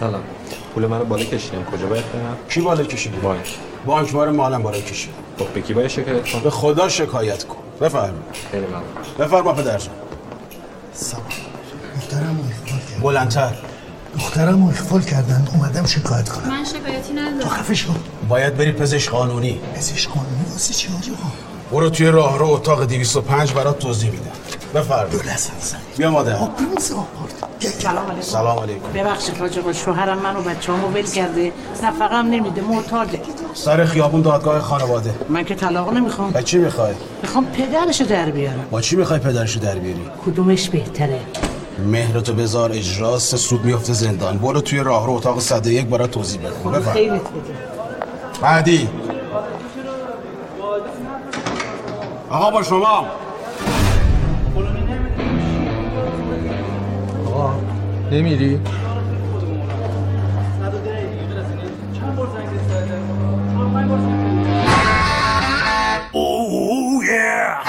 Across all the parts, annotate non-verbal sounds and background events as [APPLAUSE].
سلام. پول منو بالا کشیدم کجا باید برم؟ کی بالا کشیده بانک بانک بار مالم بالا کشید خب به کی باید شکایت کنم؟ به خدا شکایت کن. بفرمایید خیلی ممنون. بفرما پدرجان سلام. دخترم اخفال کردن. بلندتر. دخترم رو اخفال کردن. اومدم شکایت کنم. من شکایتی تو ندارم خفه شو. باید بری پزشک قانونی. پزشک قانونی؟ واسه چی آجا برو توی راه رو اتاق 205 برات توضیح میدم. بفرما دو لحظه زنی بیا مادر. آورد سلام علیکم. سلام علیکم. ببخشید حاج آقا شوهرم منو بچه همو ول کرده. نفقه هم نمیده معتاده سر خیابون دادگاه خانواده. من که طلاق نمی‌خوام. با چی می‌خوای؟ می‌خوام پدرشو در بیارم. با چی می‌خوای پدرشو در بیاری؟ کدومش بهتره؟ مهرتو بذار اجرا سه سود میفته زندان. برو توی راه رو اتاق 101 برات توضیح بدم. خدا بفرما خیرت بده بعدی آقا با شما. نمیری Oh yeah.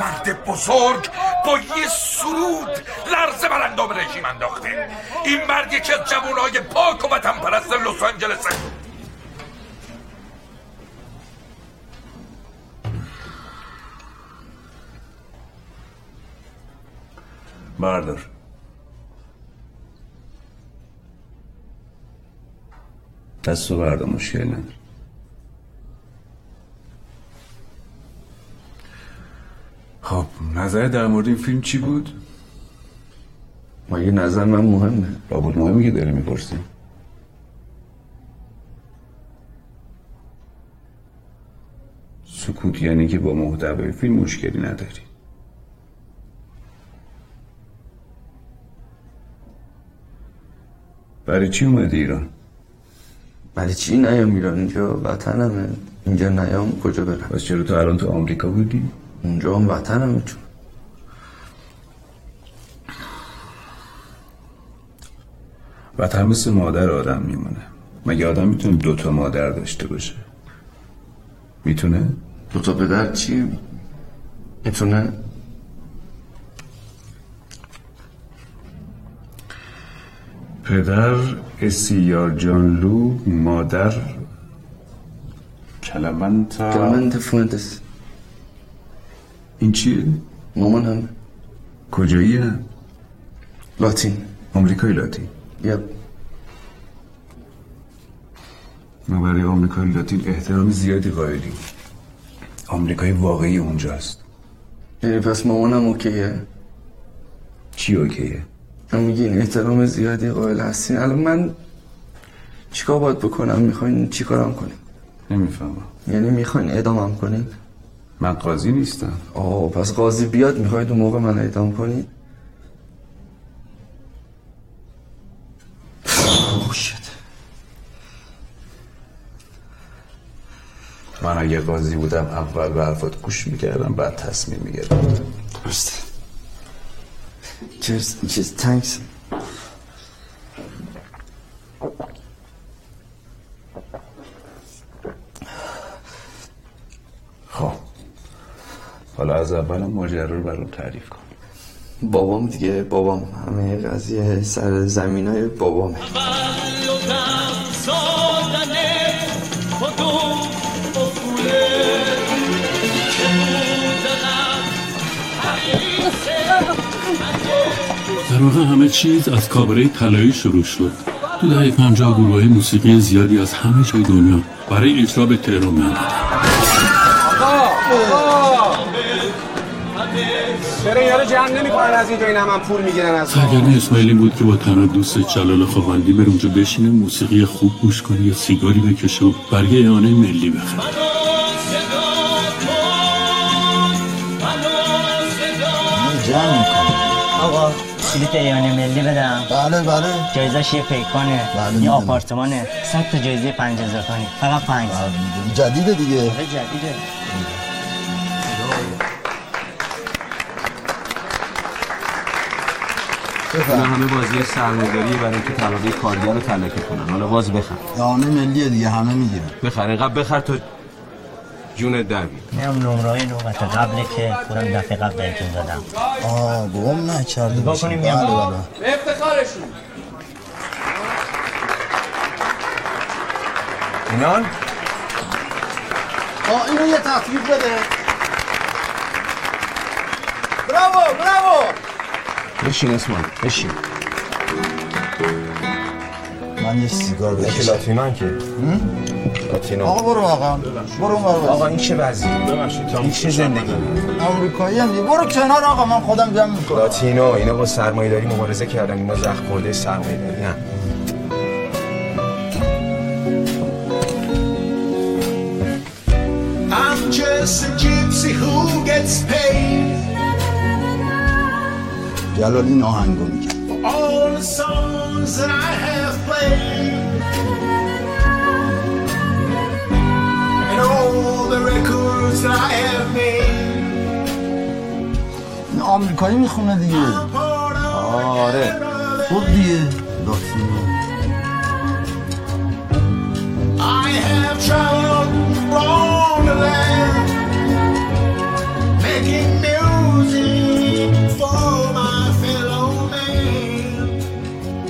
مرد بزرگ با یه سرود لرزه بر اندام رژیم انداخته. این مرد یکی از جوانای پاک و وطن پرست لس آنجلسه بردار دستو بردار مشکل نداره. خب نظر در مورد این فیلم چی بود؟ مگه نظر من مهمه لابد مهمی که داری می‌پرسی سکوت یعنی که با محتوای فیلم مشکلی نداری برای چی اومدی ایران؟ برای چی نیام ایران اینجا وطنمه اینجا نیام کجا برم پس چرا تو الان تو آمریکا بودی؟ اونجا هم وطنمه چون وطن مثل مادر آدم میمونه. مگه آدم می‌تونه دوتا مادر داشته باشه؟ می‌تونه؟ دوتا پدر چی؟ می‌تونه؟ پدر اسیار جانلو مادر کلمنتا. کلمنت فونتس. این چیه؟ مامان هم. کجایی هم؟ لاتین. آمریکای لاتین. یپ ما برای آمریکای لاتین احترام زیادی قائلیم. آمریکای واقعی اونجاست. یعنی پس مامانم اوکیه؟ چی اوکیه؟ میگین احترام زیادی قائل هستین؟ الان من چیکار باید بکنم؟ می‌خواین چیکارم کنیم؟ نمی‌فهمم. یعنی می‌خواین اعدامم کنید من قاضی نیستم. آه پس قاضی بیاد می‌خواید اون موقع من اعدام کنید؟ من اگه قاضی بودم اول به حرفات گوش می‌کردم بعد تصمیم می‌گرفتم. درسته. چیز چیز حالا از اول ماجرا رو برام تعریف کن. بابام دیگه بابام. همه قضیه سر زمین های بابامه. در واقع همه چیز از کابره طلایی شروع شد. تو دهه پنجاه گروه موسیقی زیادی از همه جای دنیا برای اجرا به تهران می چرا اینا رو جمع نمی‌کنن از اینجا این هم پول می‌گیرن از سرگرمی اسماعیلی بود که با تنها دوست جلال خواهندی بر اونجا بشینه موسیقی خوب گوش کنه یا سیگاری بکشه و برگه اعانه ملی بخره. جمع آقا بلیت ایان ملی بدم. بله بله. جایزش یه پیکانه. بله، یه. آپارتمانه. صد تا جایزه پنج هزار فقط پنج. جدیده دیگه. آره جدیده. اینا همه بازی سرمایه‌داری برای اینکه طبقه کارگر رو تلکه کنن. حالا باز بخر. دانه ملیه دیگه همه می‌گیرن. بخر. اینقدر بخر تا جون در بیاد اینم نمره های نوبت قبله که خودم دفعه قبل بهتون دادم. آه بابام نکرده نگاه باشم. کنیم بله میام. بله. به افتخارشون. اینان؟ آه اینو یه تطبیق بده. براوو براوو بشین اسمان بشین. من یه سیگار بکشم لاتینان که. لاتینا آقا برو آقا. برو اون ور آقا این چه وضعی این چه زندگی؟ آمریکایی هم برو کنار آقا من خودم جمع می‌کنم. لاتینا اینا با سرمایه‌داری مبارزه کردن. اینا زخم خورده سرمایه‌داری هم. I'm just a gypsy who gets paid. That I have made. این آمریکایی می‌خونه دیگه آره خب دیگه لاتینو I have traveled the land making music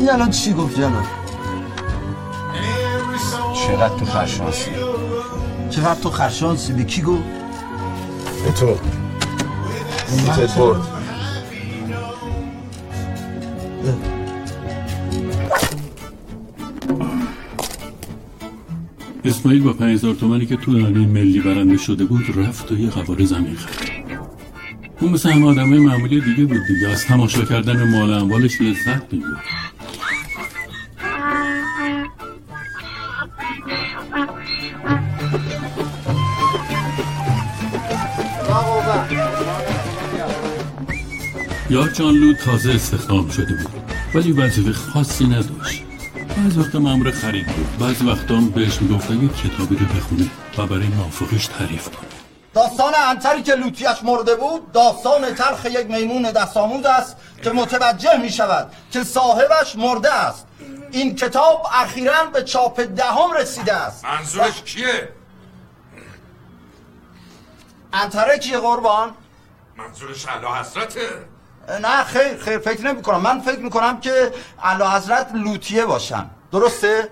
این الان چی گفت جلال song چقدر تو خرشانسی؟ چقدر تو خرشانسی؟ به کی گفت؟ به تو. سیتت برد. اسماعیل با 5000 تومانی که تو اعانه ملی برنده شده بود رفت و یه قواره زمین خرید. اون مثل همه آدمای معمولی دیگه بود دیگه. از تماشا کردن مال اموالش لذت می‌برد جانلو تازه استخدام شده بود. ولی وظیفه خاصی نداشت. بعض وقتا مامور خرید بود. بعض وقتا هم بهش می‌گفت اگه کتابی رو بخونه و برای موافقش تعریف کنه داستان انتری که لوتیش مرده بود داستان تلخ یک میمون دستاموز است که متوجه می شود که صاحبش مرده است. این کتاب اخیرا به چاپ دهم رسیده است. منظورش کیه؟ انتره کیه قربان؟ منظورش علا حضرته نه خیر خیر فکر نمی کنم من فکر می کنم که اعلی حضرت لوتیه باشن درسته؟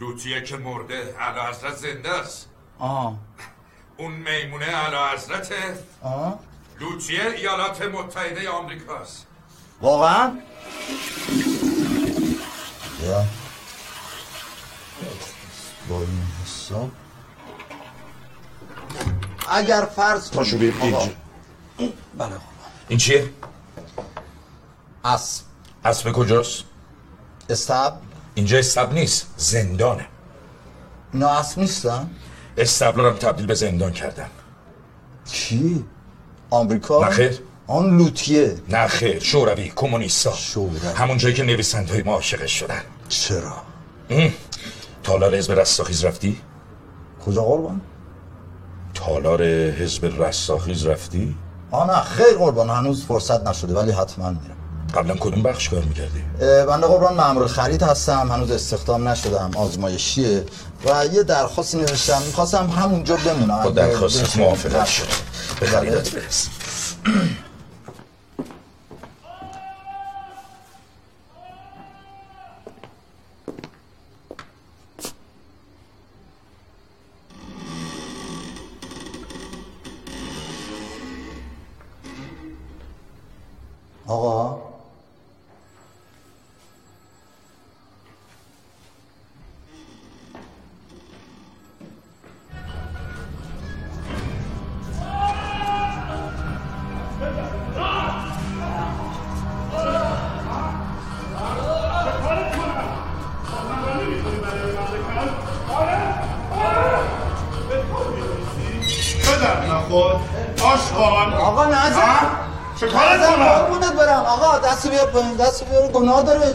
لوتیه که مرده علا حضرت زنده است آه اون میمونه علا حضرته آه لوتیه ایالات متحده آمریکاست واقعا؟ یا با این حساب اگر فرض پاشو بیر. اینجا. بله این چیه؟ اسب اسب کجاست؟ استب اینجا استب نیست زندانه اینا اسب نیستن؟ استبلارم تبدیل به زندان کردم کی؟ آمریکا؟ نخیر آن لوتیه نه خیر شوروی کمونیستا همون جایی که نویسنده های ما عاشقش شدن چرا؟ ام. تالار حزب رستاخیز رفتی؟ کجا قربان؟ تالار حزب رستاخیز رفتی؟ آه نه خیر قربان هنوز فرصت نشده ولی حتما میرم قبلا کدوم بخش کار می‌کردی؟ بنده قربان مأمور خرید هستم. هنوز استخدام نشدم. آزمایشیه. و یه درخواستی نوشتم. می‌خواستم همونجا بمونم. با درخواست. موافقت شد. به خریدت برس آقا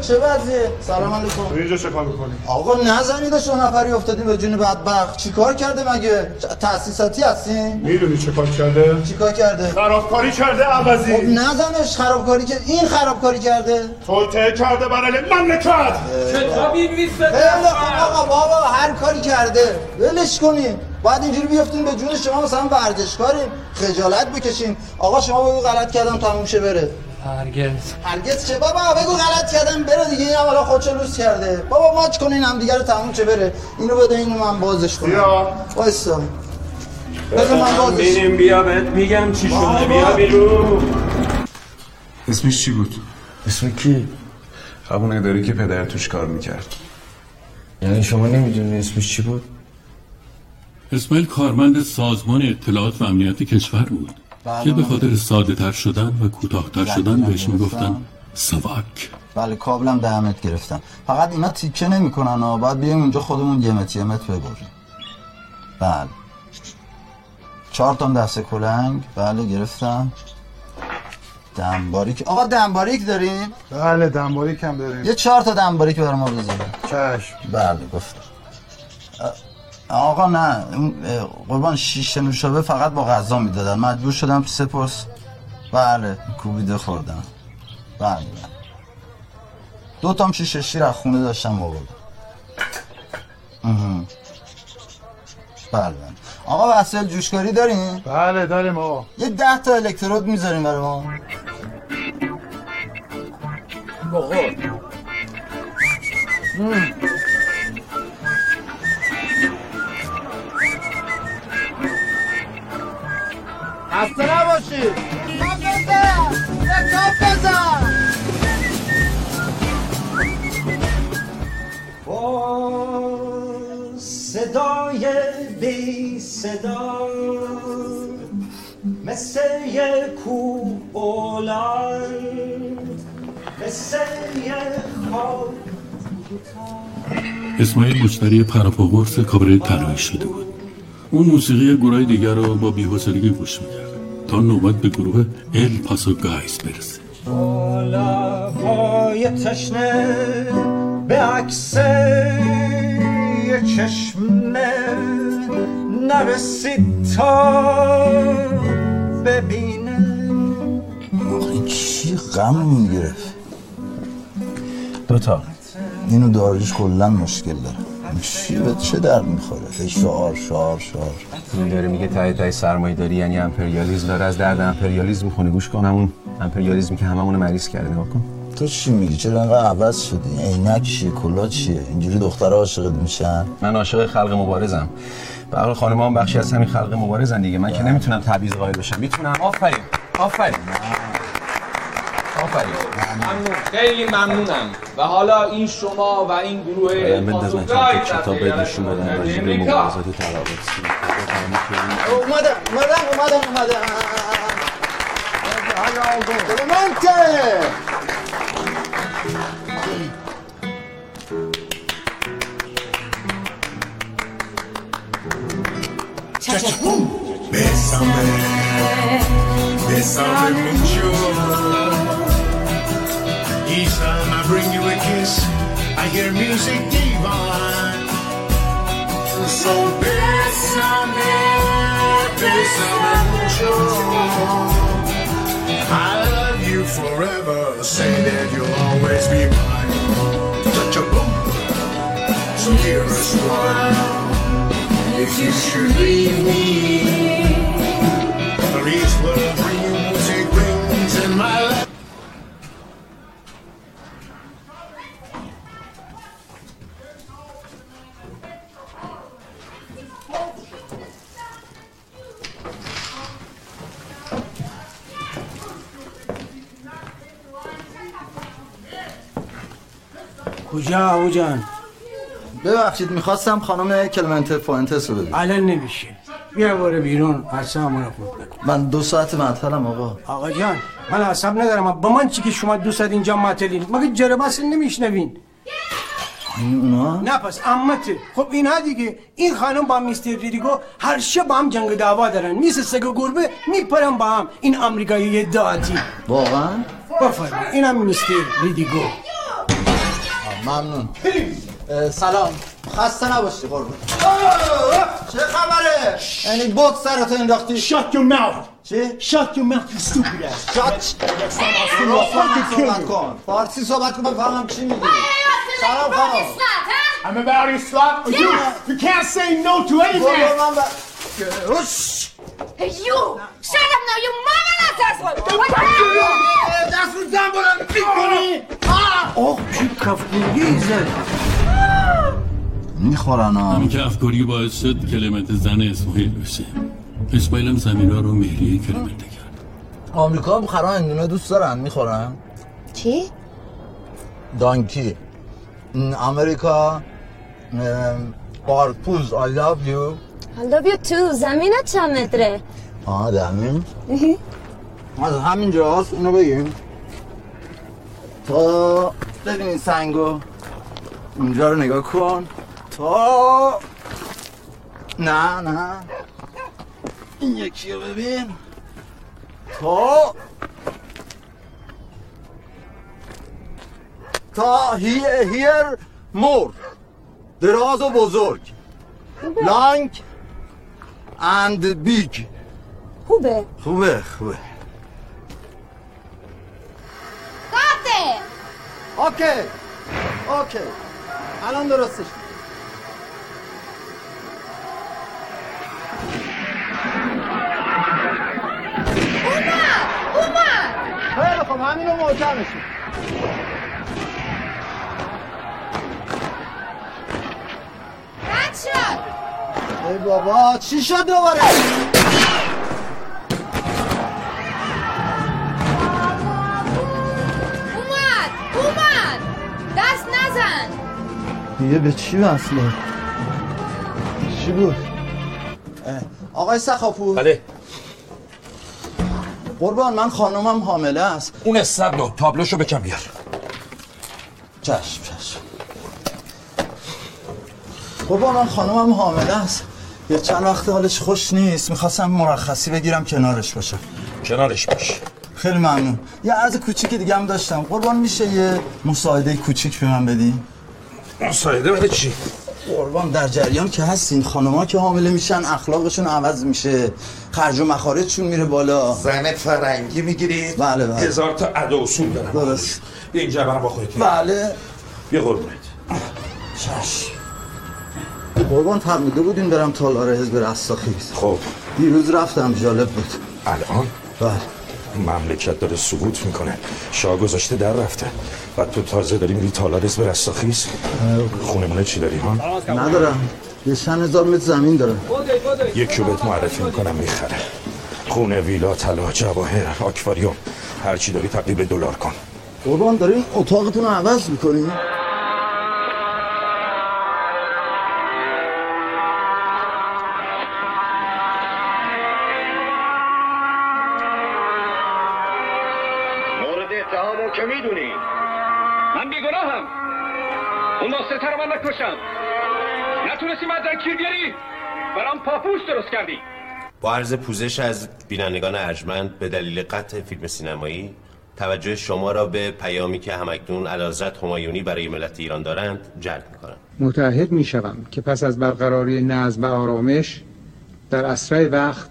چه وضعیه؟ سلام علیکم. تو اینجا چه کار می‌کنی؟ آقا نزنید دو نفری افتادیم به جون بدبخت. چیکار کرده مگه؟ تأسیساتی هستین؟ می‌دونی چه کار کرده؟ چیکار کرده؟ خرابکاری کرده عوضی. خب نزنش خرابکاری که این خرابکاری کرده. توطعه کرده برای مملکت. کتابی نویسه آقا بابا هر کاری کرده. ولش کنین. باید اینجوری بیافتین به جون شما مثلا ورزشکاریم خجالت بکشین. آقا شما بگو غلط کردم تموم شه بره. هرگز. هرگز چه؟ بابا بگو غلط کردم بره دیگه این اولا خودشو لوس کرده. بابا ماچ کنین هم دیگه رو تموم چه بره. اینو بده اینو من بازش کنم. بیا. وایسا. بده من بازش ببین بیا بهت میگم چی. شده. بیا بیرون اسمش چی بود؟ اسم کی؟ همون اداری که پدر توش کار می‌کرد. یعنی شما نمی‌دونی اسمش چی بود؟ اسماعیل کارمند سازمان اطلاعات و امنیت کشور بود. که به بله. خاطر ساده تر شدن و کوتاهتر بله، شدن بله، بهش می‌گفتن. سواک. بله کابلم دهمت گرفتم فقط اینا تیکه نمی‌کنن ها. باید بیایم اونجا خودمون یه متر یه متر ببریم. بله. چهار تا دسته کلنگ. بله گرفتم دنباریک آقا دنباریک داریم؟ بله دنبایی کم داریم. یه چهار تا دنباریک برای ما بذاریم چشم. بله گفتم. آقا نه قربان شیشه نوشابه فقط با غذا می‌دادن. مجبور شدم سپرس بله کوبیده خوردم. بله بله. دو تام شیشه شیر از خونه داشتم آوردم. بله بله. آقا وسایل جوشکاری دارین؟ بله داریم آقا. یه ده تا الکترود می‌ذاریم برای ما. خسته نباشید با صدای بی صدا مثل یه کوه بلند مثل یه خواب اسماعیل مشتری پراپاگورس کابره طراحی شده بود. اون موسیقی گروه دیگر رو با بی‌حوصلگی گوش می‌کرد. تا نوبت به گروه ال پاسو گایز برسه. لبهای تشنه به عکس یه چشمه نرسید تا ببینه. این چی غم می‌گرفت. دوتا. اینو داریش کلا مشکل داره. چی به چه درد می‌خوره؟ شعار شعار شعار. این داره میگه تای تای سرمایه داری یعنی امپریالیسم داره از درد امپریالیسم می‌خونه. گوش کن همون امپریالیسم که هممون مریض کرده. نگاه کن. تو چی میگی؟ چرا انقدر عوض شدی؟ عینک چیه؟ کلا چیه؟ اینجوری دختر عاشقت میشن؟ من عاشق خلق مبارزم. به حال هم بخشی از همین خلق مبارزن دیگه. من که نمی‌تونم تبعیض قائل بشم. می‌تونم. آفرین. آفرین. آفرین ممنون خیلی ممنونم و حالا این شما و این گروه پاسوگای کتاب نشون بدن راجع به. مبارزات ترابطی اومدم اومدم اومدم اومدم. Bésame, bésame mucho. Each time I bring you a kiss, I hear music divine. So bésame, bésame mucho. I love you forever. Say that you'll always be mine. Cha-cha-boom. So dearest one, if you should leave me, please will bring you کجا ابو جان. ببخشید می‌خواستم خانم کلمنت فوینتس رو ببینم الان نمیشه. بیا باره بیرون رو خورد نکن من دو ساعت معطلم آقا. آقا جان من اعصاب ندارم. با من چی که شما دو ساعت اینجا معطلین؟ مگه جرباس نمیشنوین؟ اونا؟ نه پس امته خب اینا دیگه. این خانم با میستر ریدیگو هر شب با هم جنگ دعوا دارن. میس سگ گربه میپرن با هم. این امریکایی داتی واقعا؟ بفرمایید. اینم mister ریدیگو. ممنون. سلام. خسته نباشی قربون. چه خبره؟ یعنی بوت سر انداختی. این shut your mouth چی shut your mouth you stupid shut فارسی صحبت کن. فارسی صحبت کن. بفهمم چی میگی. سلام فارس I'm about to slap you. You can't say no to anything. You! Shut up now! Your mama not asshole! What دست رو زن بلند می‌کنی آه چی کفگویی زد می‌خورن همین که افکاری باعث شد کلمت زن اسماعیل بشه. اسماعیل هم زمینا رو مهریه کلمت کرد. آمریکا هم خرا هندونه دوست دارن می‌خورن. چی؟ دانکی. امریکا م، قارپوز I love you. I love you too. زمینت چند متره؟ آه دمیم از همینجا هست اینو بگیم. تا ببین این سنگو اینجا رو نگاه کن. تا نه نه. این یکی رو ببین. تا تا هی هیر مور. دراز و بزرگ. لانگ اند بیگ خوبه خوبه خوبه قطعه اوکی اوکی الان درستش اومد اومد خیلی خب محکمشون رد شد ای بابا چی شد دوباره؟ اومد اومد. دست نزن. دیگه به چی وصله؟ چی بود؟ آقای سخاپور. بله. قربان من خانومم حامله است. اون استبلو تابلوشو بکن بیار. چشم چشم. قربان من خانومم حامله است. یه چند وقت حالش خوش نیست. می‌خواستم مرخصی بگیرم کنارش باشم کنارش باش. خیلی ممنون. یه عرض کوچیک دیگه هم داشتم. قربان میشه یه مساعده کوچیک به من بدی؟ مساعده برای چی؟ قربان در جریان که هستین. خانوما که حامله میشن اخلاقشون عوض میشه. خرج و مخارجشون میره بالا. زن فرنگی می‌گیرید بله بله. هزار تا ادا اصول دارم. درست. بیا اینجا برم با خودت بله. بیا قربونت. چشم. قربان فرموده بودین برم تالار حزب رستاخیز. خب. دیروز رفتم جالب بود. الان؟ بله. مملکت داره سقوط می‌کنه. شاه گذاشته در رفته. و تو تازه داری میری تالار حزب رستاخیز؟ خونمونه چی داری ها؟ ندارم. یه چند هزار متر زمین دارم. یکی رو بهت معرفی می‌کنم می‌خره. خونه ویلا طلا جواهر آکواریوم. هر چی داری تبدیل به دلار کن. قربان دارین اتاقتون رو عوض می‌کنین نکشم نتونستی من در کیر بیاری؟ برام پاپوش درست کردی. با عرض پوزش از بینندگان ارجمند به دلیل قطع فیلم سینمایی توجه شما را به پیامی که همکنون علازت همایونی برای ملت ایران دارند جلب می‌کنم. متعهد می شوم که پس از برقراری نظم و آرامش در اسرع وقت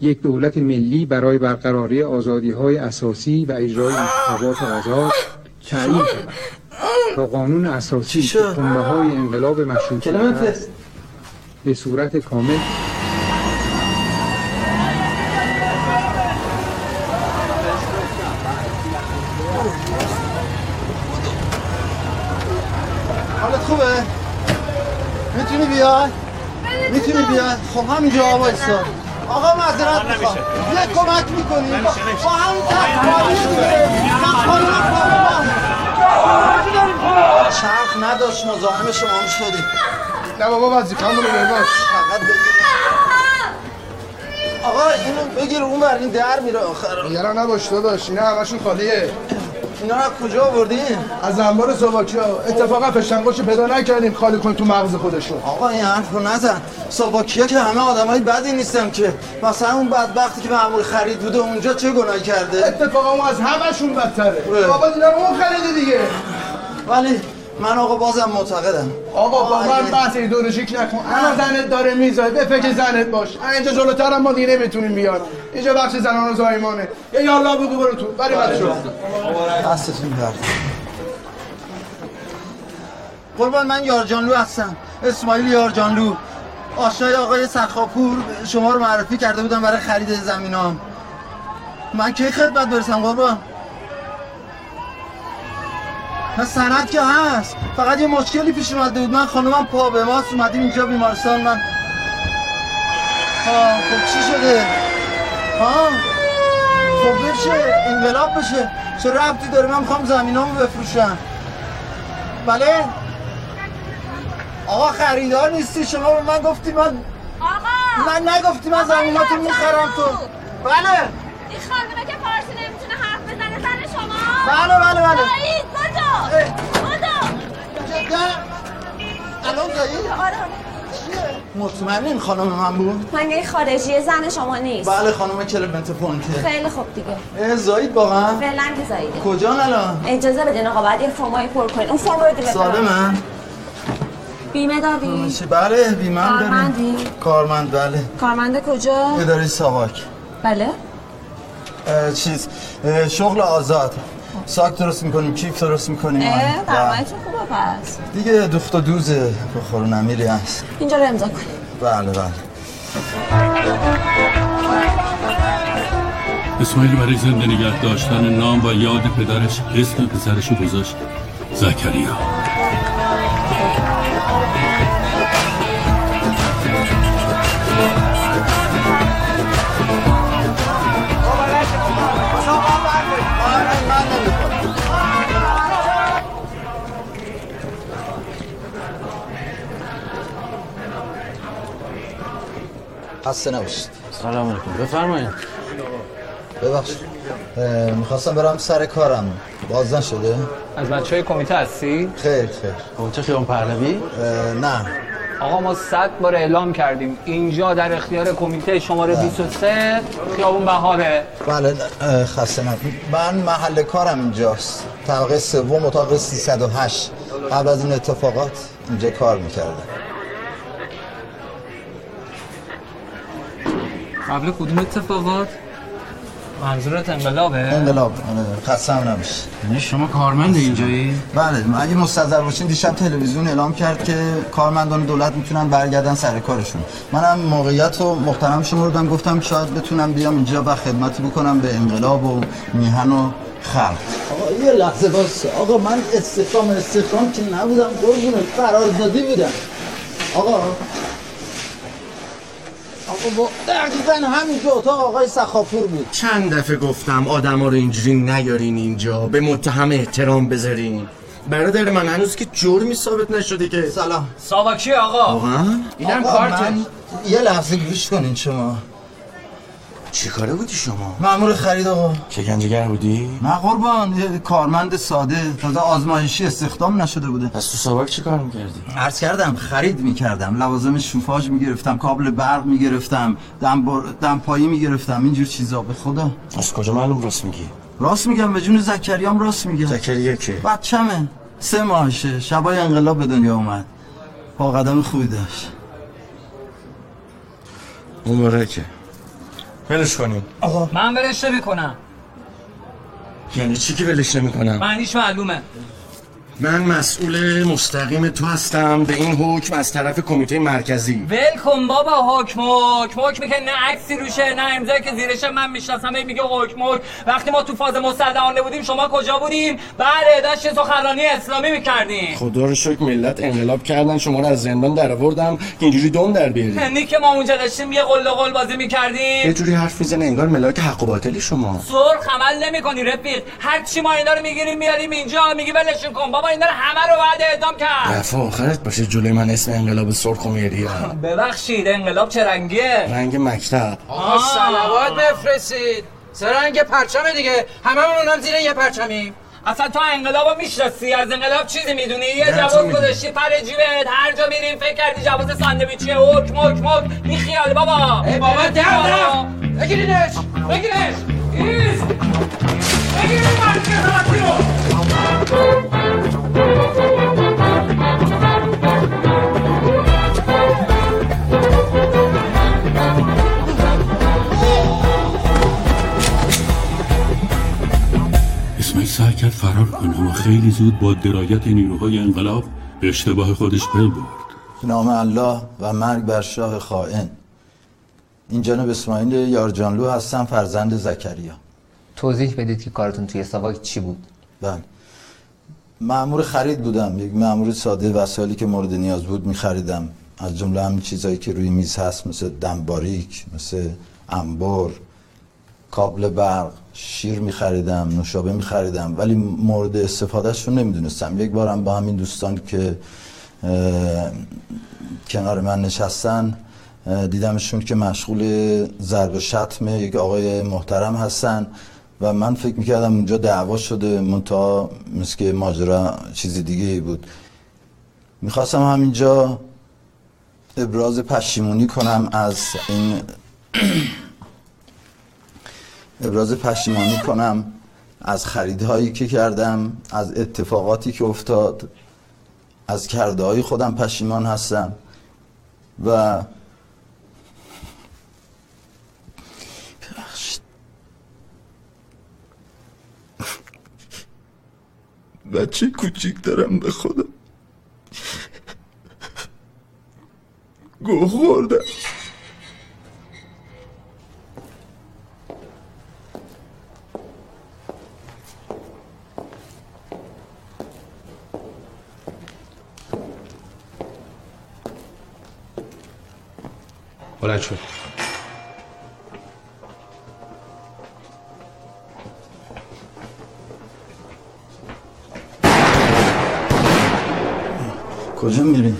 یک دولت ملی برای برقراری آزادی های اساسی و اجرای انتخابات آزاد تعیین شود. تا قانون اساسی که های انقلاب مشروطه است به صورت کامل. حالت خوبه؟ می‌تونی بیای؟ می‌تونی بیای؟ خب همینجا وایسا آقا معذرت می‌خوام. یه کمک می‌کنی. با, همین تکراری دیگه. چرخ نداشت مزاحم شما شدیم نه بابا وظیفه‌مون رو بباش فقط بگیر. آقا اینو بگیر اون بر این در میره آخر. نگران نباش داداش اینا همشون خالیه. اینا رو از کجا آوردین؟ از انبار سواکیا اتفاقا فشنگوش پیدا نکردیم. خالی کن تو مغز خودشون. آقا این حرف رو نزن. ساواکیا که همه آدمای بدی نیستن که. مثلا اون بدبختی که معمول خرید بوده اونجا چه گناهی کرده؟ اتفاقا اون از همشون بدتره. بابا رو اون خریده دیگه. ولی من آقا بازم معتقدم. آقا با من بحث ایدولوژیک نکن. انا زنت داره میزای. به فکر زنت باش. اینجا جلوتر ما دیگه نمی‌تونیم بیان اینجا بخش زنان و زایمانه. یه یالا بگو برو تو. بریم بچه دستتون درد. قربان من یارجانلو هستم. اسماعیل یارجانلو. آشنای آقای سخاپور شما رو معرفی کرده بودم برای خرید زمینام. من کی خدمت برسم قربان؟ نه سند که هست. فقط یه مشکلی پیش اومده بود. من خانومم پا به ماست. اومدیم اینجا بیمارستان. من ها خب چی شده؟ ها خب بشه. انقلاب بشه. چه ربطی داره؟ من می‌خوام زمینامو بفروشم. بله؟ آقا خریدار نیستی. شما به من گفتی من آقا! من نگفتی من زمیناتو می‌خرم تو. بله. این خانمه که بله بله بله. بدو بدو الان زایی؟ آره. مطمئنین خانم من بود؟ من خارجی زن شما نیست. بله خانم کلمنت پونته خیلی خوب دیگه. زایید واقعا؟ فعلا که زایده کجا الان؟ اجازه بدین آقا بعد یه فرمایی پر کنین. اون فرم رو دیگه سالمه؟ بیمه داری؟ بله داریم. کارمندی؟ کارمند بله. کارمند کجا؟ اداره ساواک. بله. چیز. شغل آزاد. ساک درست می‌کنیم کیف درست می‌کنیم. اه درمایتون خوبه پس. دیگه دخت و دوز بخور نمیری هست. اینجا رو امضا کن بله بله. اسماعیل برای زنده نگه داشتن نام و یاد پدرش اسم پسرش رو گذاشت. زکریا. خسته نباشید. سلام علیکم. بفرمایید. ببخشید. می‌خواستم برم سر کارم. باز نشده؟ از بچه های کمیته هستی؟ خیر خیر. کمیته خیابان پهلوی؟ نه. آقا ما صد بار اعلام کردیم. اینجا در اختیار کمیته شماره 23 خیابون بهاره. بله خسته من محل کارم اینجاست. طبقه سوم اتاق 308 قبل از این اتفاقات اینجا کار می‌کردم. قبل کدوم اتفاقات؟ منظورت انقلابه؟ انقلاب آره، هم نباشید. یعنی شما کارمند اینجایی؟ بله اگه مستظر باشین دیشب تلویزیون اعلام کرد که کارمندان دولت می‌تونن برگردن سر کارشون. منم موقعیت رو محترم شمردم گفتم شاید بتونم بیام اینجا و خدمتی بکنم به انقلاب و میهن و خلق. آقا یه لحظه باس آقا من استخدام استخدام که نبودم قربونه قراردادی بودم. آقا آقا با دقیقا همینجا اتاق آقای سخاپور بود. چند دفعه گفتم آدم رو اینجوری نیارین اینجا به متهم احترام بذارین. برادر من هنوز که جرمی ثابت نشده که سلام. ساواکی آقا. واقعا؟ اینم آقا کارته. من یه لحظه گوش کنین شما. چی کاره بودی شما؟ مأمور خرید آقا. شکنجهگر بودی؟ نه قربان کارمند ساده تازه آزمایشی استخدام نشده بوده. پس تو سابق چی کار می‌کردی؟ عرض کردم خرید می‌کردم. لوازم شوفاژ می‌گرفتم کابل برق می‌گرفتم دم بر... دمپایی می‌گرفتم. اینجور چیزا به خدا. از کجا معلوم راست میگی؟ راست میگم به جون زکریام راست میگم. زکریا که؟ بچمه سه ماهشه. شبای انقلاب به دنیا اومد. با قدم خوبی داشت. مبارکه ولش کنیم. آقا. من ولش نمی‌کنم. یعنی چی که ولش نمی‌کنم؟ معنیش معلومه. من مسئول مستقیم تو هستم به این حکم از طرف کمیته مرکزی. ول کن بابا حکم حکم حکم که نه عکسی روشه نه امضایی که زیرشه من می‌شناسم. میگه حکم حکم. وقتی ما تو فاز مستدعانه بودیم شما کجا بودیم؟ بله داشت سخنرانی اسلامی می‌کردیم. خدا رو شکر ملت انقلاب کردن شما رو از زندان در آوردم که اینجوری دم در بیاری هنی [LAUGHS] که ما اونجا داشتیم یه قل و قل بازی یه می‌کردیم جوری حرف می‌زنه انگار ملاک حق و باطلی شما. سرخ عمل نمی‌کنی رفیق. هر چی ما اینا رو می‌گیریم میاریم اینجا میگی ولشون کن. بابا اینا رو همه رو بعد اعدام کرد. دفعه آخرت باشه جلوی من اسم انقلاب سرخ و میاری. ببخشید انقلاب چه رنگیه؟ رنگ مکتب. آقا سلوات بفرستید. سرنگ پرچم دیگه. همه اونم زیر یه پرچمی. اصلا تو انقلابو می‌شناسی؟ از انقلاب چیزی می‌دونی؟ یه می‌دونی؟ گذاشتی پر جیبت. هر جا میریم فکر کردی جواز ساندویچیه حکم حکم حکم بی خیال بابا. ای بابا بابا. در بگیرینش. بگیرش ایز سعی کرد فرار کنه اما خیلی زود با درایت نیروهای انقلاب به اشتباه خودش پی برد به نام الله و مرگ بر شاه خائن. این جناب اسماعیل یارجانلو هستم فرزند زکریا. توضیح بدید که کارتون توی ساواک چی بود؟ بله. معمور خرید بودم. یک معمور ساده وسایلی که مورد نیاز بود میخریدم. از جمله همین چیزایی که روی میز هست مثل دنباریک مثل انبر کابل برق شیر میخریدم نوشابه میخریدم. ولی مورد استفادهشون نمی‌دونستم. یک بارم با همین دوستان که کنار من نشستن دیدمشون که مشغول ضرب شتم یک آقای محترم هستن. و من فکر می‌کردم اونجا دعوا شده منتها مثل که ماجرا چیز دیگه ای بود. می‌خواستم همینجا ابراز پشیمونی کنم از این [CLEARS THROAT] ابراز پشیمانی کنم از خریدهایی که کردم از اتفاقاتی که افتاد از کرده های خودم پشیمان هستم و بچه کوچیک دارم به خودم. گوه خوردم. بلند شد کجا میری؟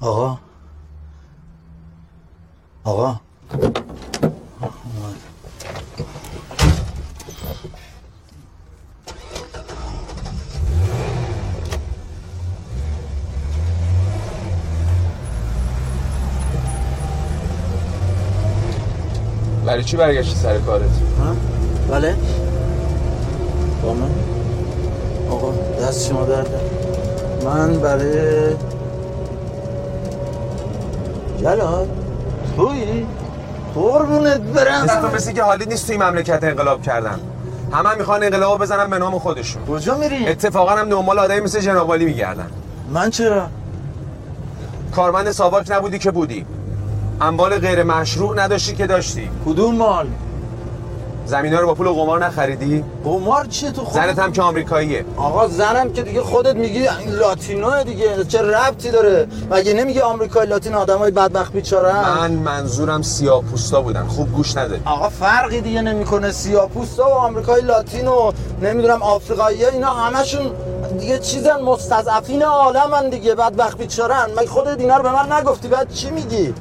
آقا آقا برای چی برگشتی سر کارت؟ بله. با من؟ آقا دست شما درده من برای جلال توی قربونت برم. مثل تو مثل که حالی نیست توی مملکت انقلاب کردن. همه هم می‌خوان انقلاب بزنن به نام خودشون. کجا میری؟ اتفاقا هم دنبال آدمی مثل جناب عالی میگردن. من چرا؟ کارمند ساواک نبودی که بودی. اموال غیر مشروع نداشتی که داشتی. کدوم مال؟ زمینا رو با پول قمار نخریدی؟ قمار چیه تو خودت؟ زنت هم که آمریکاییه. آقا زنم که دیگه خودت میگی لاتینوه دیگه چه ربطی داره؟ مگه نمیگه آمریکای لاتین آدمای بدبخت بیچاره من منظورم سیاه پوستا بودن خوب گوش نداری آقا فرقی دیگه نمی‌کنه. سیاپوستا و آمریکای لاتین و نمی‌دونم آفریقایی اینا همشون دیگه چیزن مستضعفین عالمن دیگه بعد وقت بیچارن مگه خودت اینا رو به من نگفتی؟ بعد چی میگی؟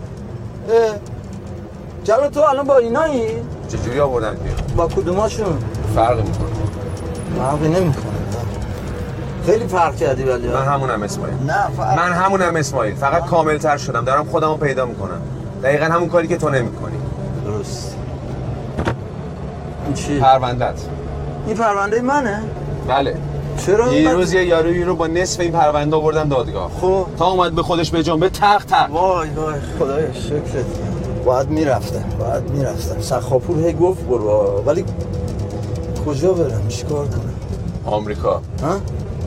جلو تو الان با اینایی؟ چجوری آوردن بیرون با کدوماشون؟ فرق می‌کنه. فرقی نمی‌کنه. خیلی فرق کردی ولی. من همونم اسماعیل. نه فرق. من همونم اسماعیل. فقط کامل تر شدم. دارم خودمو پیدا می‌کنم. دقیقا همون کاری که تو نمی‌کنی. درست. این چی؟ پروندت این پرونده منه؟ بله. چرا؟ دیروز یه یارویی رو با نصف این پرونده آوردم دادگاه. خب. تا اومد به خودش به جنبه تق تق وای وای خدای شکرت. باید می‌رفتم باید می‌رفتم. سخاپور هی گفت برو ولی کجا برم؟ چیکار کنم؟ آمریکا. ها؟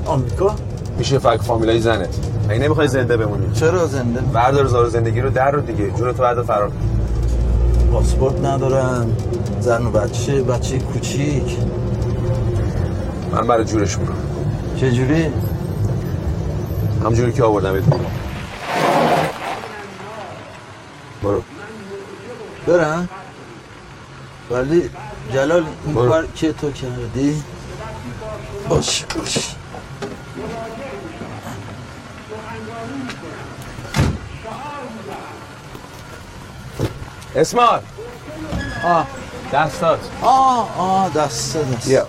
آمریکا؟ میشه فک فامیلای زنت. مگه نمی‌خوای زنده بمونی؟ چرا زنده؟ بردار زار زندگی رو در رو دیگه. جون تو بعد فرار. پاسپورت ندارم. زن و بچه بچه کوچیک. من برای جورش می‌کنم. چجوری؟ همجوری که آوردم بدون برو. برم ولی جلال این. کار که تو کردی؟ باش باش. اسمار. آه. دستات. آه آه دست دست. بیا.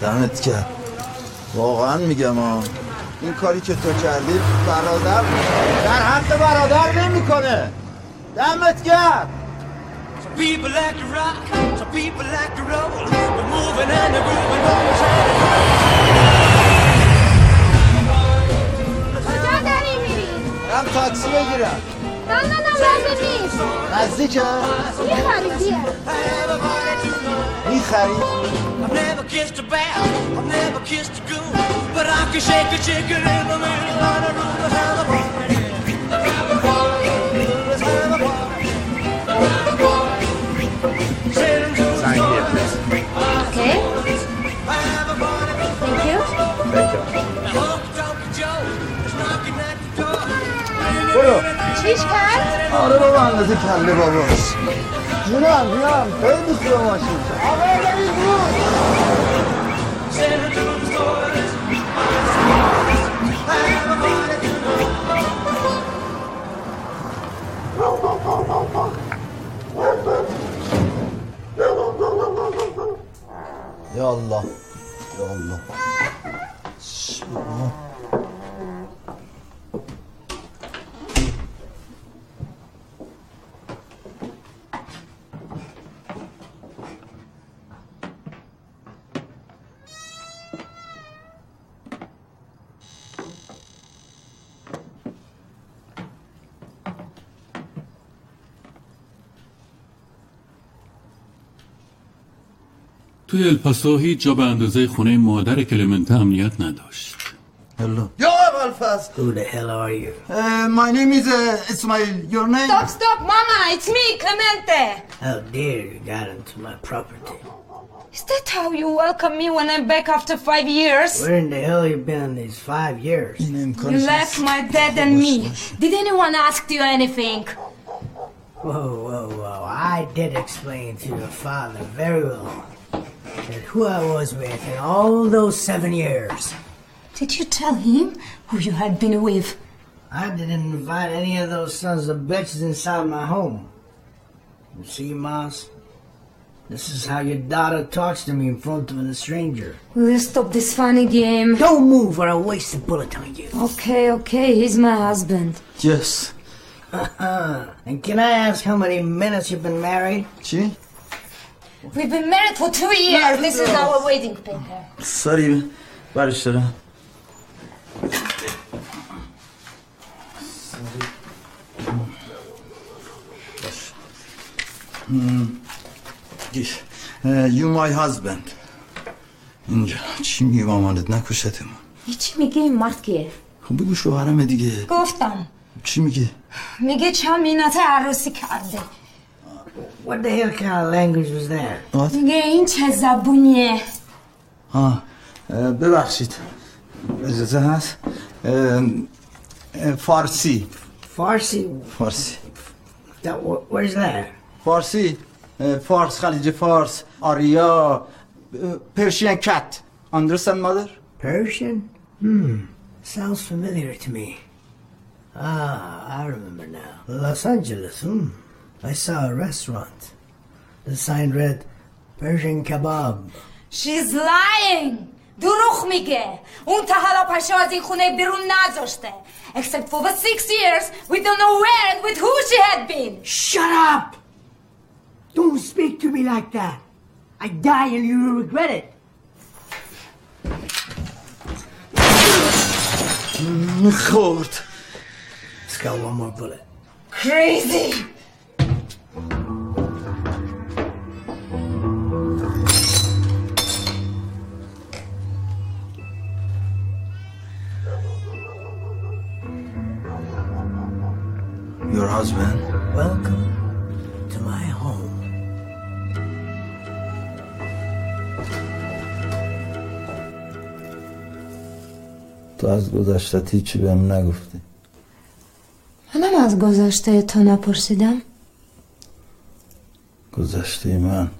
دمت کرد واقعا میگم ها این کاری که تو کردی برادر در حق برادر نمی‌کنه. دمت کرد people like to rock, some people like to roll. We're moving and we're grooving, always کجا داری میری؟ هم تاکسی بگیرم نه نه نه لازم نیست نزدیکه میخریدیه می‌خری I've never kissed a bear, I've never kissed a goon, but I can shake a chicken in the middle of the room. Let's have a party. Let's have a party. Let's have a party. Sailing to the Thank you. برو چیش کرد؟ آره بابا اندازه کله باباش جونم جونم خیلی خوبه ماشین آقا ببین بود Sailing to the store. Have a party. یا الله یا الله چی بود؟ توی الپاسو هیچ جا به اندازه خونه مادر کلمنته امنیت نداشت Hello. Yo, Alfaz. Who the hell are you? Uh, my name is uh, Ismail. Your name? Stop, stop, mama, it's me, Clemente. How dare you got into my property? Is that how you welcome me when I'm back after five years? Where in the hell you been these five years? You left my dad and me. Did anyone ask you anything? Whoa, whoa, whoa. I did explain to your father very well that who I was with in all those seven years. Did you tell him who you had been with? I didn't invite any of those sons of bitches inside my home. You see, Moss? This is how your daughter talks to me in front of a stranger. Will you stop this funny game? Don't move or I'll waste a bullet on you. Okay, okay, he's my husband. Yes. [LAUGHS] and can I ask how many minutes you've been married? چی؟ We've been married for two years. This is our wedding paper. ساری برش دارم You my husband. اینجا چی میگه مامانت نکشتمون هیچی میگه این مرد کیه؟ خب بگو شوهرمه دیگه گفتم چی میگه میگه چمینت عروسی کرده What the hell kind of language was that? میگه این چه زبونیه آه اه، ببخشید اجازه هست اه، اه، فارسی Farsi? فارسی That, wh- where's that? فارسی اه، فارس خلیج فارس آریا پرشین کت understand mother Persian? Hmm. Sounds familiar to me. Ah, I remember now. Los Angeles, hmm. I saw a restaurant. The sign read Persian kebab. She's lying دروغ میگه اون تا حالا پشه از این خونه بیرون نذاشته Except for the six years we don't know where and with who she had been Shut up! Don't speak to me like that. I die and you will regret it. خورد Let's go one more bullet. Crazy Your husband. Welcome to my home. تو از گذشتت هیچی بهم نگفتی. منم از گذشته تو نپرسیدم. گذشته من.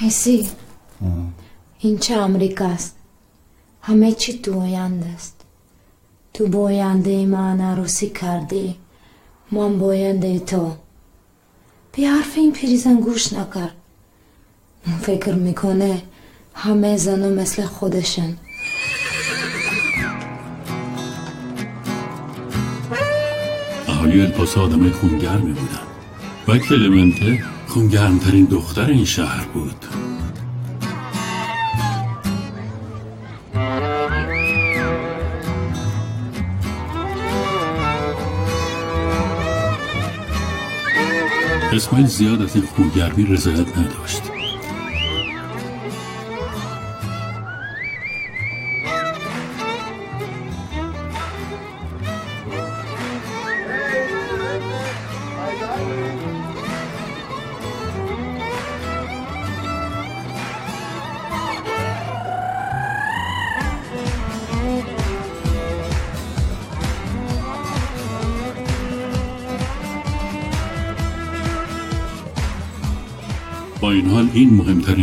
حسی این چه امریکاست همه چی تو آینده است. تو با آینده من عروسی کردی. من با آینده تو. به حرف این پریزن گوش اون فکر می‌کنه همه زنو مثل خودشن. اهالی الپاسو آدمای خونگرمی بودن و کلمنته خونگرمترین دختر این شهر بود. اسماعیل زیاد از این خونگرمی رضایت نداشت.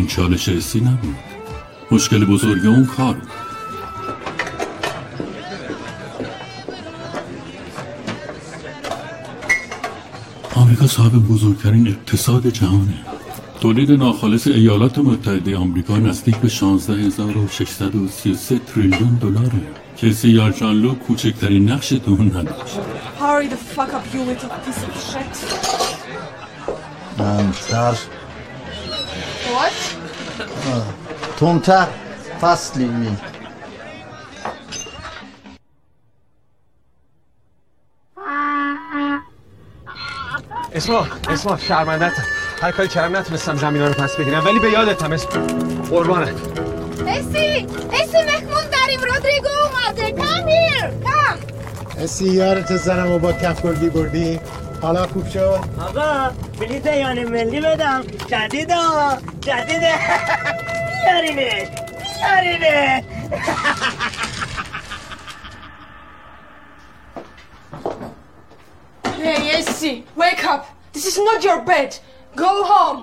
مهمترین چالش حسی نبود مشکل بزرگ اون کار بود آمریکا صاحب بزرگترین اقتصاد جهانه تولید ناخالص ایالات متحده آمریکا نزدیک به 16633 تریلیون دلاره کسی یا جانلو کوچکترین نقش تو اون نداشت Hurry the fuck up, you little piece of shit. منتر What? تندتر فصلی می. اسما اسما شرمندت هر کاری کردم نتونستم زمینا رو پس بگیرم ولی به یادتم اسم. قربانت. اسی اسی مهمون داریم رودریگو اومده. کم هیر کم اسی یارت زنم و با کف گلگی بردی. حالا خوب شد؟ آقا. بلیت یان ملی بدم. جدیده جدیده. بیارینه. بیارینه. Hey, Essie, wake up. This is not your bed. Go home.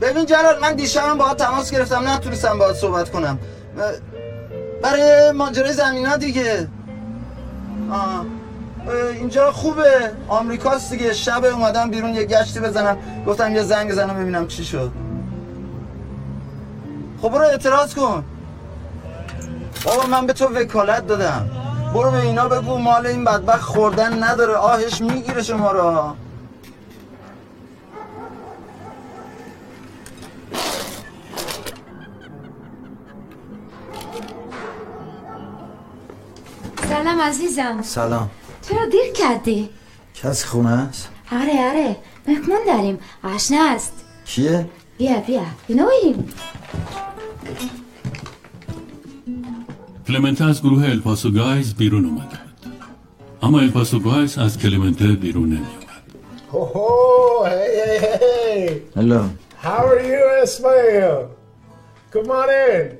ببین جلال من دیشبم باهات تماس گرفتم. نتونستم باهات صحبت کنم. برای ماجرای زمین ها دیگه. آه. اینجا خوبه. آمریکاست دیگه. شب اومدم بیرون یه گشتی بزنم. گفتم یه زنگ بزنم ببینم چی شد. خب برو اعتراض کن. بابا من به تو وکالت دادم. برو به اینا بگو مال این بدبخت خوردن نداره. آهش می‌گیره شما رو سلام عزیزم. سلام. چرا دیر کردی؟ کسی خونه است؟ آره آره مهمون داریم آشنا است کیه؟ بیا بیا بینویم کلمنته از گروه El Paso guys بیرون اومده بود اما El Paso guys از کلمنته بیرون نمی hey, hey, hey. Hello. How are you, Ismail? Come on in.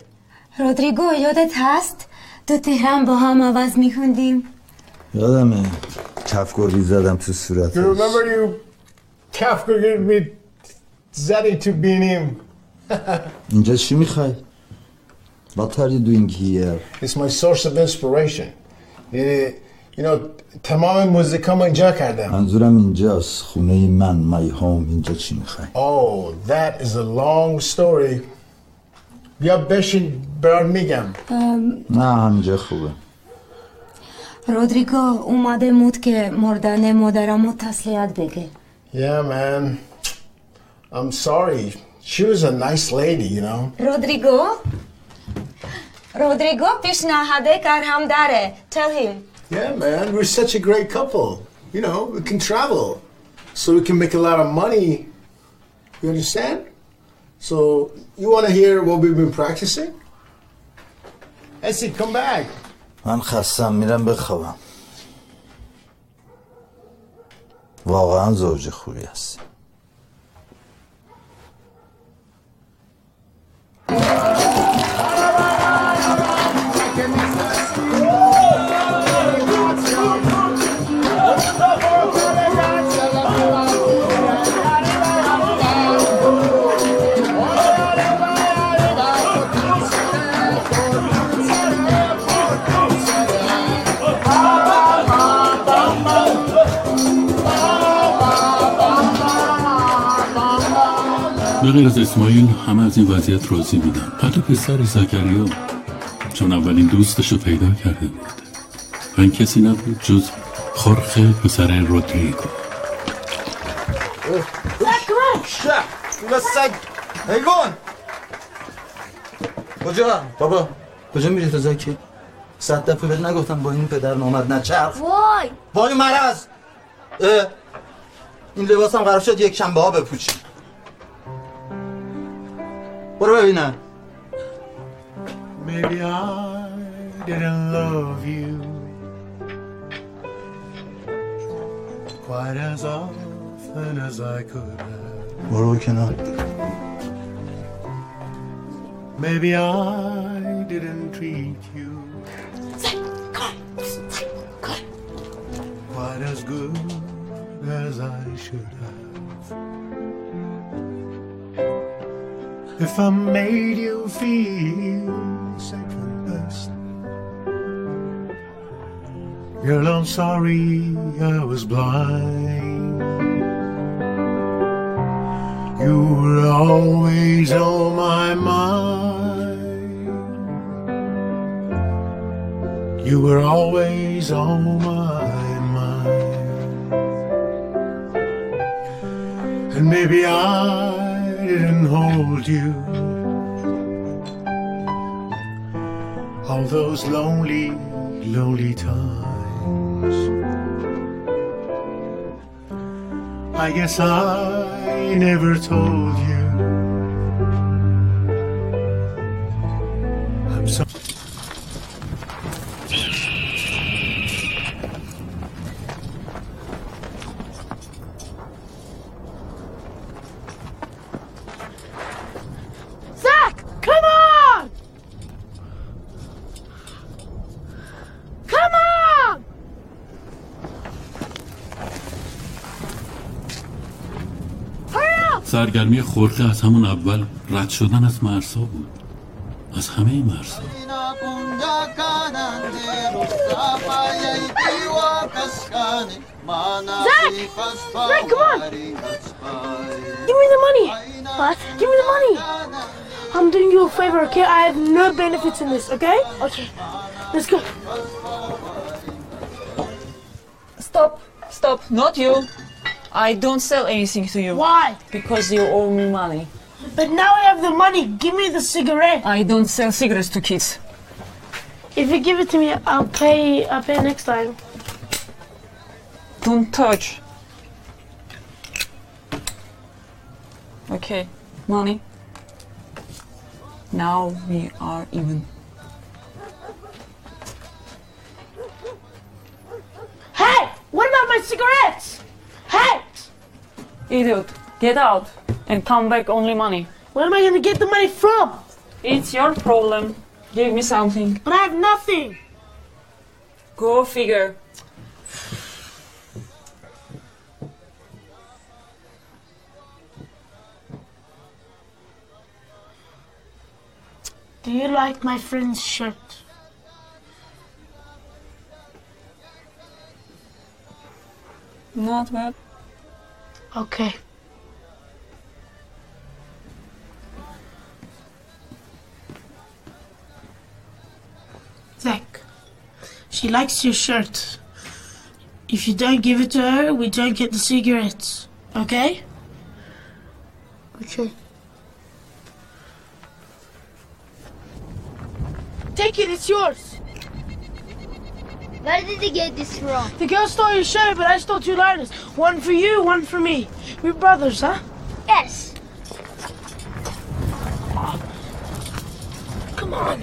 رودریگو یادت هست؟ تو تهران با هم آواز میخوندیم یادمه کفگوری زدم تو صورتش. You remember you کفگوگیر می زدی تو بینیم. [LAUGHS] اینجا چی می‌خوای؟ What are you doing here? It's my source of inspiration. یعنی you know تمام موزیکامو اینجا کردم. منظورم اینجاست. خونه من my home اینجا چی می‌خوای؟ Oh, that is a long story. بیا بشین برات میگم. نه همینجا خوبه. رودریگو اومده مود که مردن مادرمو تسلیت بگه Yeah, man. I'm sorry. She was a nice lady, you know. رودریگو رودریگو پیشنهاده کارم داره tell him Yeah, man. We're such a great couple. You know, we can travel. So we can make a lot of money. You understand? So, you want to hear what we've been practicing? Essie, come back. من خستم میرم بخوابم. واقعا زوج خوبی هستی. به غیر از اسماعیل همه از این وضعیت راضی بودن. حتی پسر زکریا چون اولین دوستش رو پیدا کرده بود. و این کسی نبود جز خورخ پسر رودریگو. سگ حیوان کجا؟ بابا کجا میری تو زکی؟ صد دفعه بهت نگفتم با این پدر نامد نچرخ وای وای! مرز این لباس هم قرار شد یک شنبه ها What about you now? Maybe I didn't love you quite as often as I could have. We're waking up. Maybe I didn't treat you quite as good as I should have. If I made you feel second best, girl, I'm sorry I was blind. You were always on my mind. You were always on my mind. And maybe I didn't hold you. All those lonely, lonely times. I guess I never told you. سرگرمی خورخه از همون اول رد شدن از مرسا بود از همه مرسا Zach! Zach, come on! Give me the money! What? Give me the money! I'm doing you a favor, okay? I have no benefits in this, okay? Okay. Let's go. Stop, stop, not you. I don't sell anything to you. Why? Because you owe me money. But now I have the money. Give me the cigarette. I don't sell cigarettes to kids. If you give it to me, I'll pay. I'll pay next time. Don't touch. Okay, money. Now we are even. Hey! What about my cigarettes? Idiot, get out and come back only money. Where am I gonna get the money from? It's your problem. Give me something. But I have nothing. Go figure. Do you like my friend's shirt? Not bad. Okay. Zach, she likes your shirt. If you don't give it to her, we don't get the cigarettes. Okay? Okay. Take it, it's yours. Where did you get this from? The girl stole your shirt, but I stole two liners. One for you, one for me. We're brothers, huh? Yes. Come on.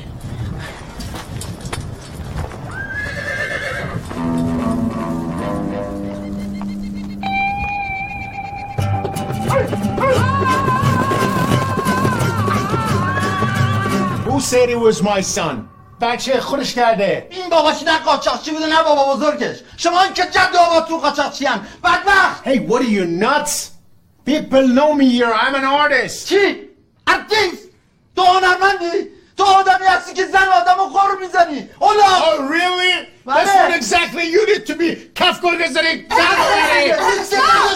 Who said he was my son? بچه خودش کرده این باباش نه قاچاقچی بوده نه بابا بزرگش شما این که جد تو قاچاقچی هم بدبخت Hey, what are you nuts? People know me here. I'm an artist. چی؟ ارتیست تو هنرمندی تو آدمی هستی که زن آدم رو خور می‌زنی اولا Oh, really? That's what exactly you did to me. کف گل بذاری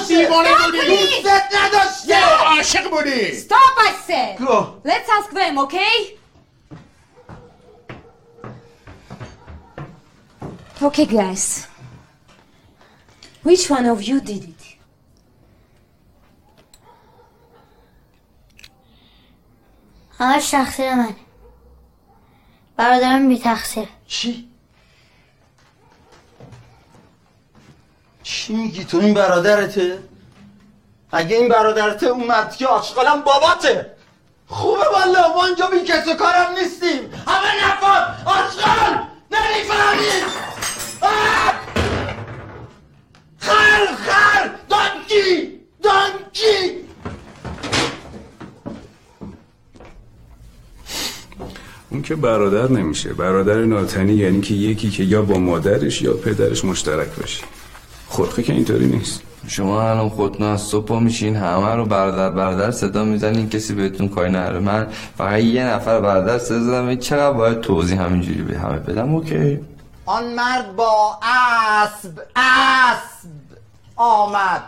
دیوانه بودی دوستت نداشته یه عاشق بودی Stop, I said! Go. Let's ask them, okay? Okay, guys. Which one of you did it? همش تقصیر من برادرم بی تقصیر چی؟ چی میگی تو این برادرته؟ اگه این برادرته اون مرد که آشغالم باباته خوبه والا ما اینجا بی کس و کارم نیستیم همه نفر آشغال نمی‌فهمید خر خر دانکی! دانکی! اون که برادر نمیشه. برادر ناتنی یعنی که یکی که یا با مادرش یا پدرش مشترک باشه خودخه که اینطوری نیست. شما الان خودتون از صبح میشین همه رو برادر برادر صدا می‌زنین کسی بهتون کاری نداره. من فقط یه نفر برادر صدا زدم چقدر باید توضیح همینجوری به همه بدم؟ اوکی. آن مرد با اسب اسب آمد.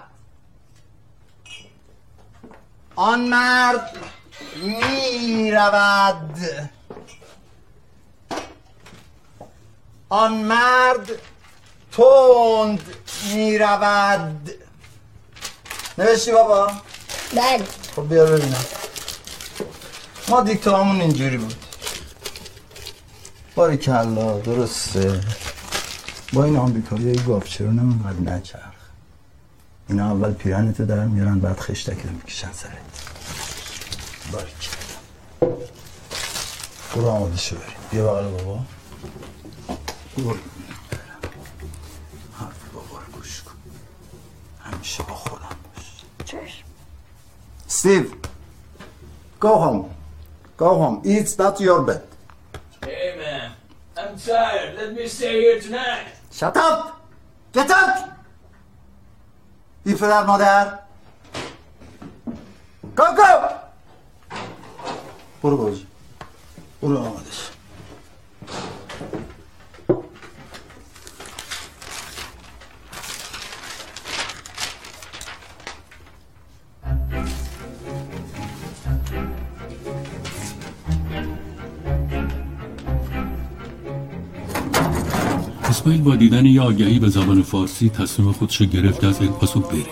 آن مرد می رود آن مرد تند می رود نوشتی بابا؟ بله. خب بیا ببینم. ما دیکتامون اینجوری بود. باریکلا درسته. با این آمریکایی گاف چرا نمیقدر نچرخ؟ اینا اول پیرنتو در میارن بعد خشتک رو می‌کشن سرت. باریکلا برو آماده شو بریم. بیا بغل بابا. برو. حرف بابا رو گوش کن. همیشه با خودم باش. چشم. Steve, go home. Go home. It's not your bed. Hey man, I'm tired. Let me stay here tonight. Shut up! Get up! İnfirarno der. Kalk up! Vur bozucu. Vur amadır. اسماعیل با دیدن یه آگهی به زبان فارسی تصمیم خودش گرفت از الپاسو بره.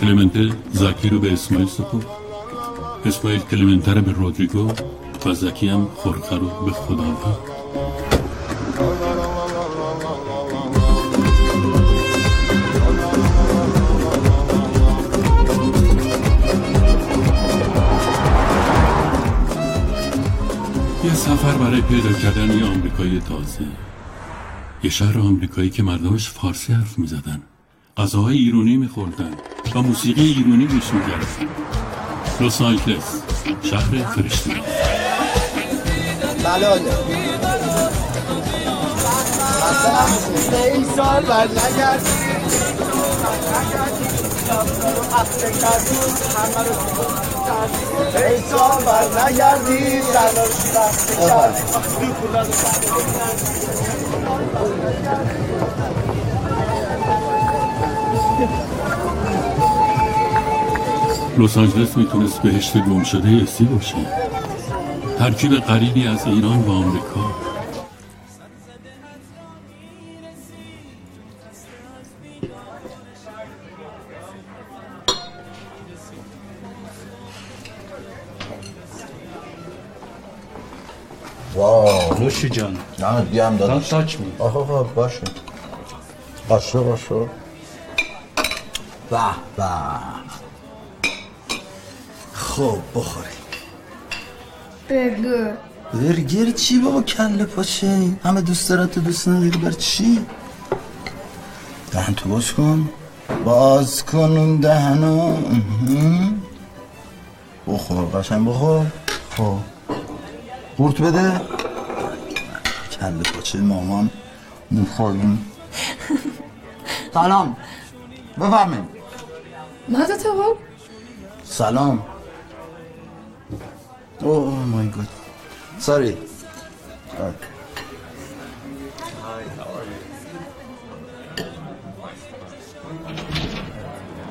کلمنته زکی رو به اسماعیل سپرد. اسماعیل کلمنته رو به رودریگو و زکی هم خورخه رو به خدا برای پیدا کردن یه آمریکایی تازه یه شهر آمریکایی که مردمش فارسی حرف می زدن غذاهای ایرانی میخوردن و موسیقی ایرانی گوش می‌کردن لس آنجلس شهر فرشته بلاله این سال بر نگرد لس آنجلس می‌تونست بهشت گم شده اسی باشه. ترکیب غریبی از ایران و آمریکا. نه دیگه هم دادم Don't touch me. آخه آخه باشه. باشه باشه. به به. خب بخوریم. برگر برگر چی بابا؟ کله پاچه همه دوست دارن تو دوست نداری بر چی؟ دهن تو باز کن. باز کن اون دهنو اهم. بخور قشنگ بخور. خب. قورت بده. کله پاچه مامان می‌خوریم؟ سلام. بفرمایید. ماذا تقول؟ سلام. اوه مای گاد. ساری.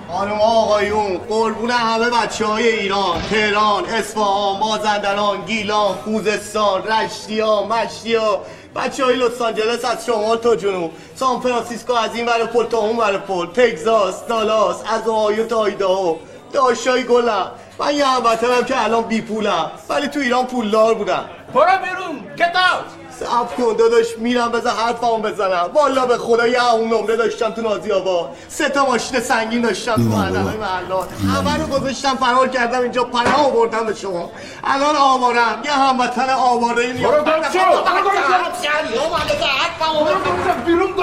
خانم آقایون قربون همه بچه های ایران تهران اصفهان مازندران گیلان خوزستان رشتیا مشتیا بچه های لس آنجلس از شمال تا جنوب سان فرانسیسکو از این ور پل تا اون ور پل تگزاس دالاس از اوهایو تا آیداهو داشای گلم من یه هموطنم که الان بی پولم ولی تو ایران پولدار بودم. برو بیرون get out! صبر کن داداش میرم بذار حرفمو بزنم. والا به خدا یه اون نمره داشتم تو نازی آباد سه تا ماشین سنگین داشتم تو محلهای محلات همه رو گذاشتم فرار کردم اینجا پناه آوردم به شما. الان آوارم. یه هموطن آواره میام برو شو. برو گم شو. بیرون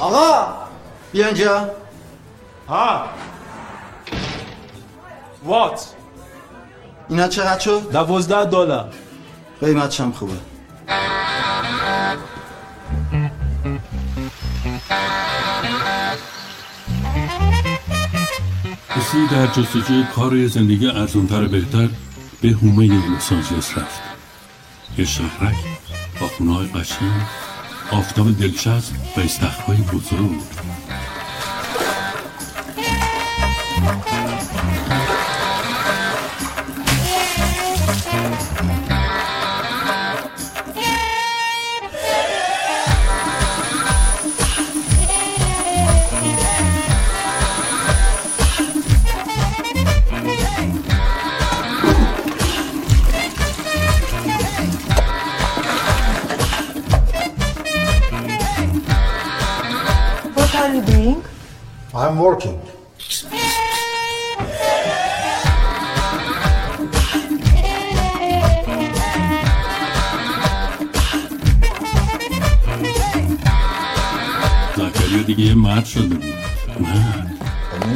آقا بیا اینجا. ها. وات اینا چقدر شد؟ دوازده دلار. قیمتش هم خوبه. کسی در جستجوی کار زندگی ارزانتر و بهتر به هومه لس آنجلس رفت. یه شهرک با خونه قشنگ آفتاب دلچسب و استخرهای بزرگ. Working. زکریا دیگه یه مرد شده بود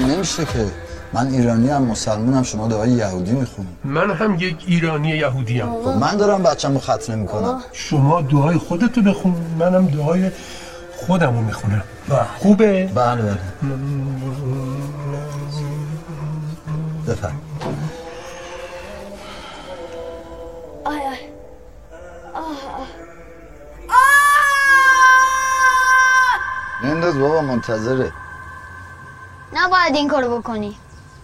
نمیشه که من ایرانی هم مسلمونم شما دعای یهودی می‌خونی من هم یک ایرانی یهودی هم. خب من دارم بچه‌مو ختنه می‌کنم شما دعای خودتو بخون منم دعای خودمو می‌خونم. خوبه؟ بله بله. بفرم. ننداز بابا منتظره. نباید این کارو بکنی.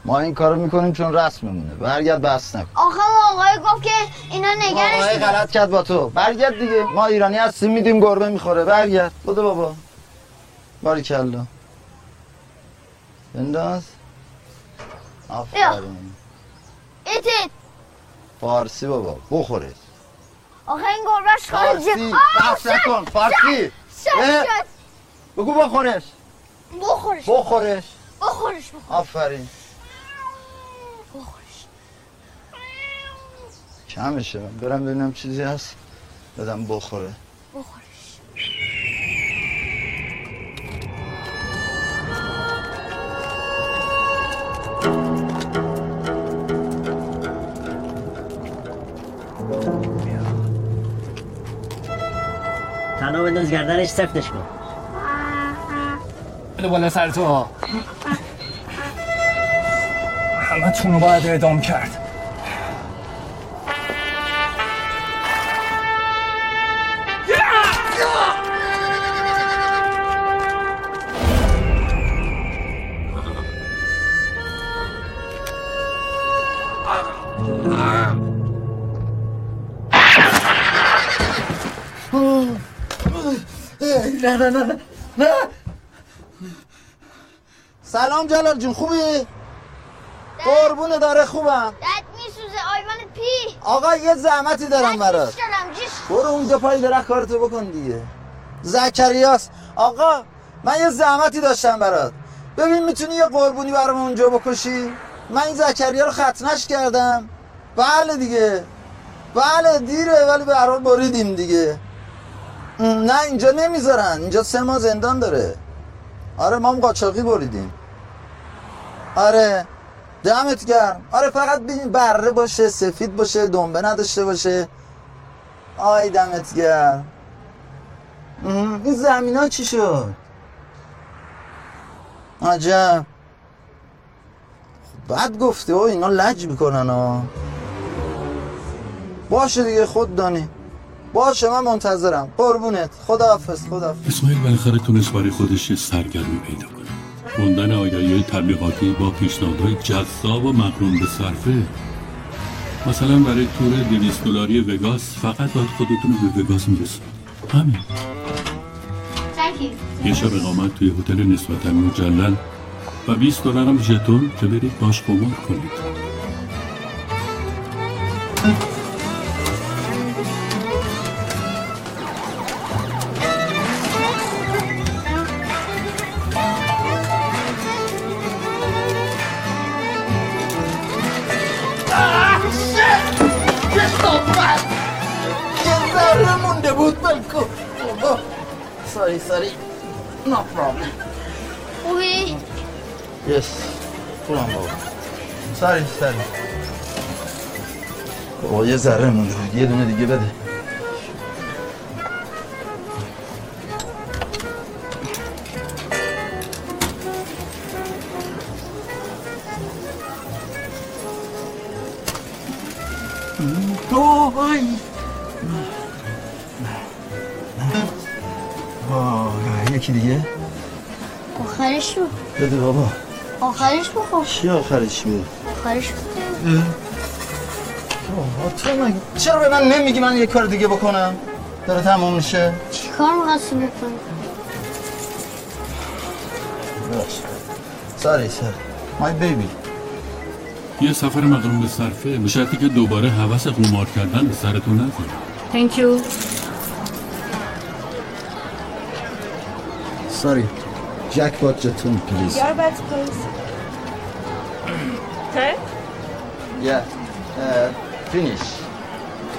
ما این کارو می‌کنیم چون رسممونه برگرد بس نکن. آخه آقای گفت که اینا نگرش آقای. غلط کرد با تو. برگرد دیگه. ما ایرانی هستیم میدیم گربه می‌خوره. برگرد. بودو بابا. باری کلا بنداز آفرین. ایتید فارسی بابا. بخوره. آخه این گربهش خارجی فارسی. بحث نکن. فارسی. بگو بخورش. بخورش. بخورش. بخورش بخور آفرین. کمشه من برم ببینم چیزی هست. بدم بخوره. بخورش تنها بنداز گردنش سفتش کن. بله بالا سر تو. همه تونو باید اعدام کرد. نه نه نه نه نه. سلام جلال جون خوبی؟ قربونه داره خوبم. دست میسوزه آیوان پی. آقا یه زحمتی دارم برات. برو اونجا پای درخت کارتو بکن دیگه. زکریاس آقا من یه زحمتی داشتم برات. ببین می‌تونی یه قربونی برام اونجا بکشی؟ من این زکریا رو ختنش کردم. بله دیگه. بله دیره ولی به هر حال بریدیم دیگه. نه اینجا نمی‌ذارن. اینجا سه ماه زندان داره. آره ما هم قاچاقی بریدیم. آره دمت گرم. آره فقط ببین بره باشه سفید باشه دنبه نداشته باشه. آی دمت گرم. این زمین ها چی شد؟ عجب. بعد گفته او اینا لج می‌کنن ها باشه دیگه خود دانی باشه من منتظرم. قربونت. خداحافظ خداحافظ. اسماعیل بالاخره تونست برای خودش یه سرگرمی پیدا کنه. خوندن آگهی تبلیغاتی با پیشنهادهای جذاب و مقرون به صرفه. مثلا برای تور 200 دلاری وگاس فقط باید خودتون رو به وگاس میرسونید. همین. یه شب اقامت توی هتل نسبتا مجلل و 20 دلار هم ژتون که برید باش قمار کنید. ساری ساری no problem. خوبی؟ yes. خوبم بابا ساری ساری بابا یه ذره مونده بود یه دونه یکی دیگه؟ آخرش رو. بده بابا. آخرش بخور چی آخرش بود آخرش بابا تو مگه چرا به من نمیگی من یه کار دیگه بکنم؟ داره تموم میشه؟ چی کار می‌خواستی بکنی؟ ساری ساری. مای بیبی یه سفر مقرون به صرفه به شرطی که دوباره حوس قمار کردن به سرتون نزنه Thank you. جک بات جتون پلیز Your bed, please. Okay? Yeah. Uh, finish.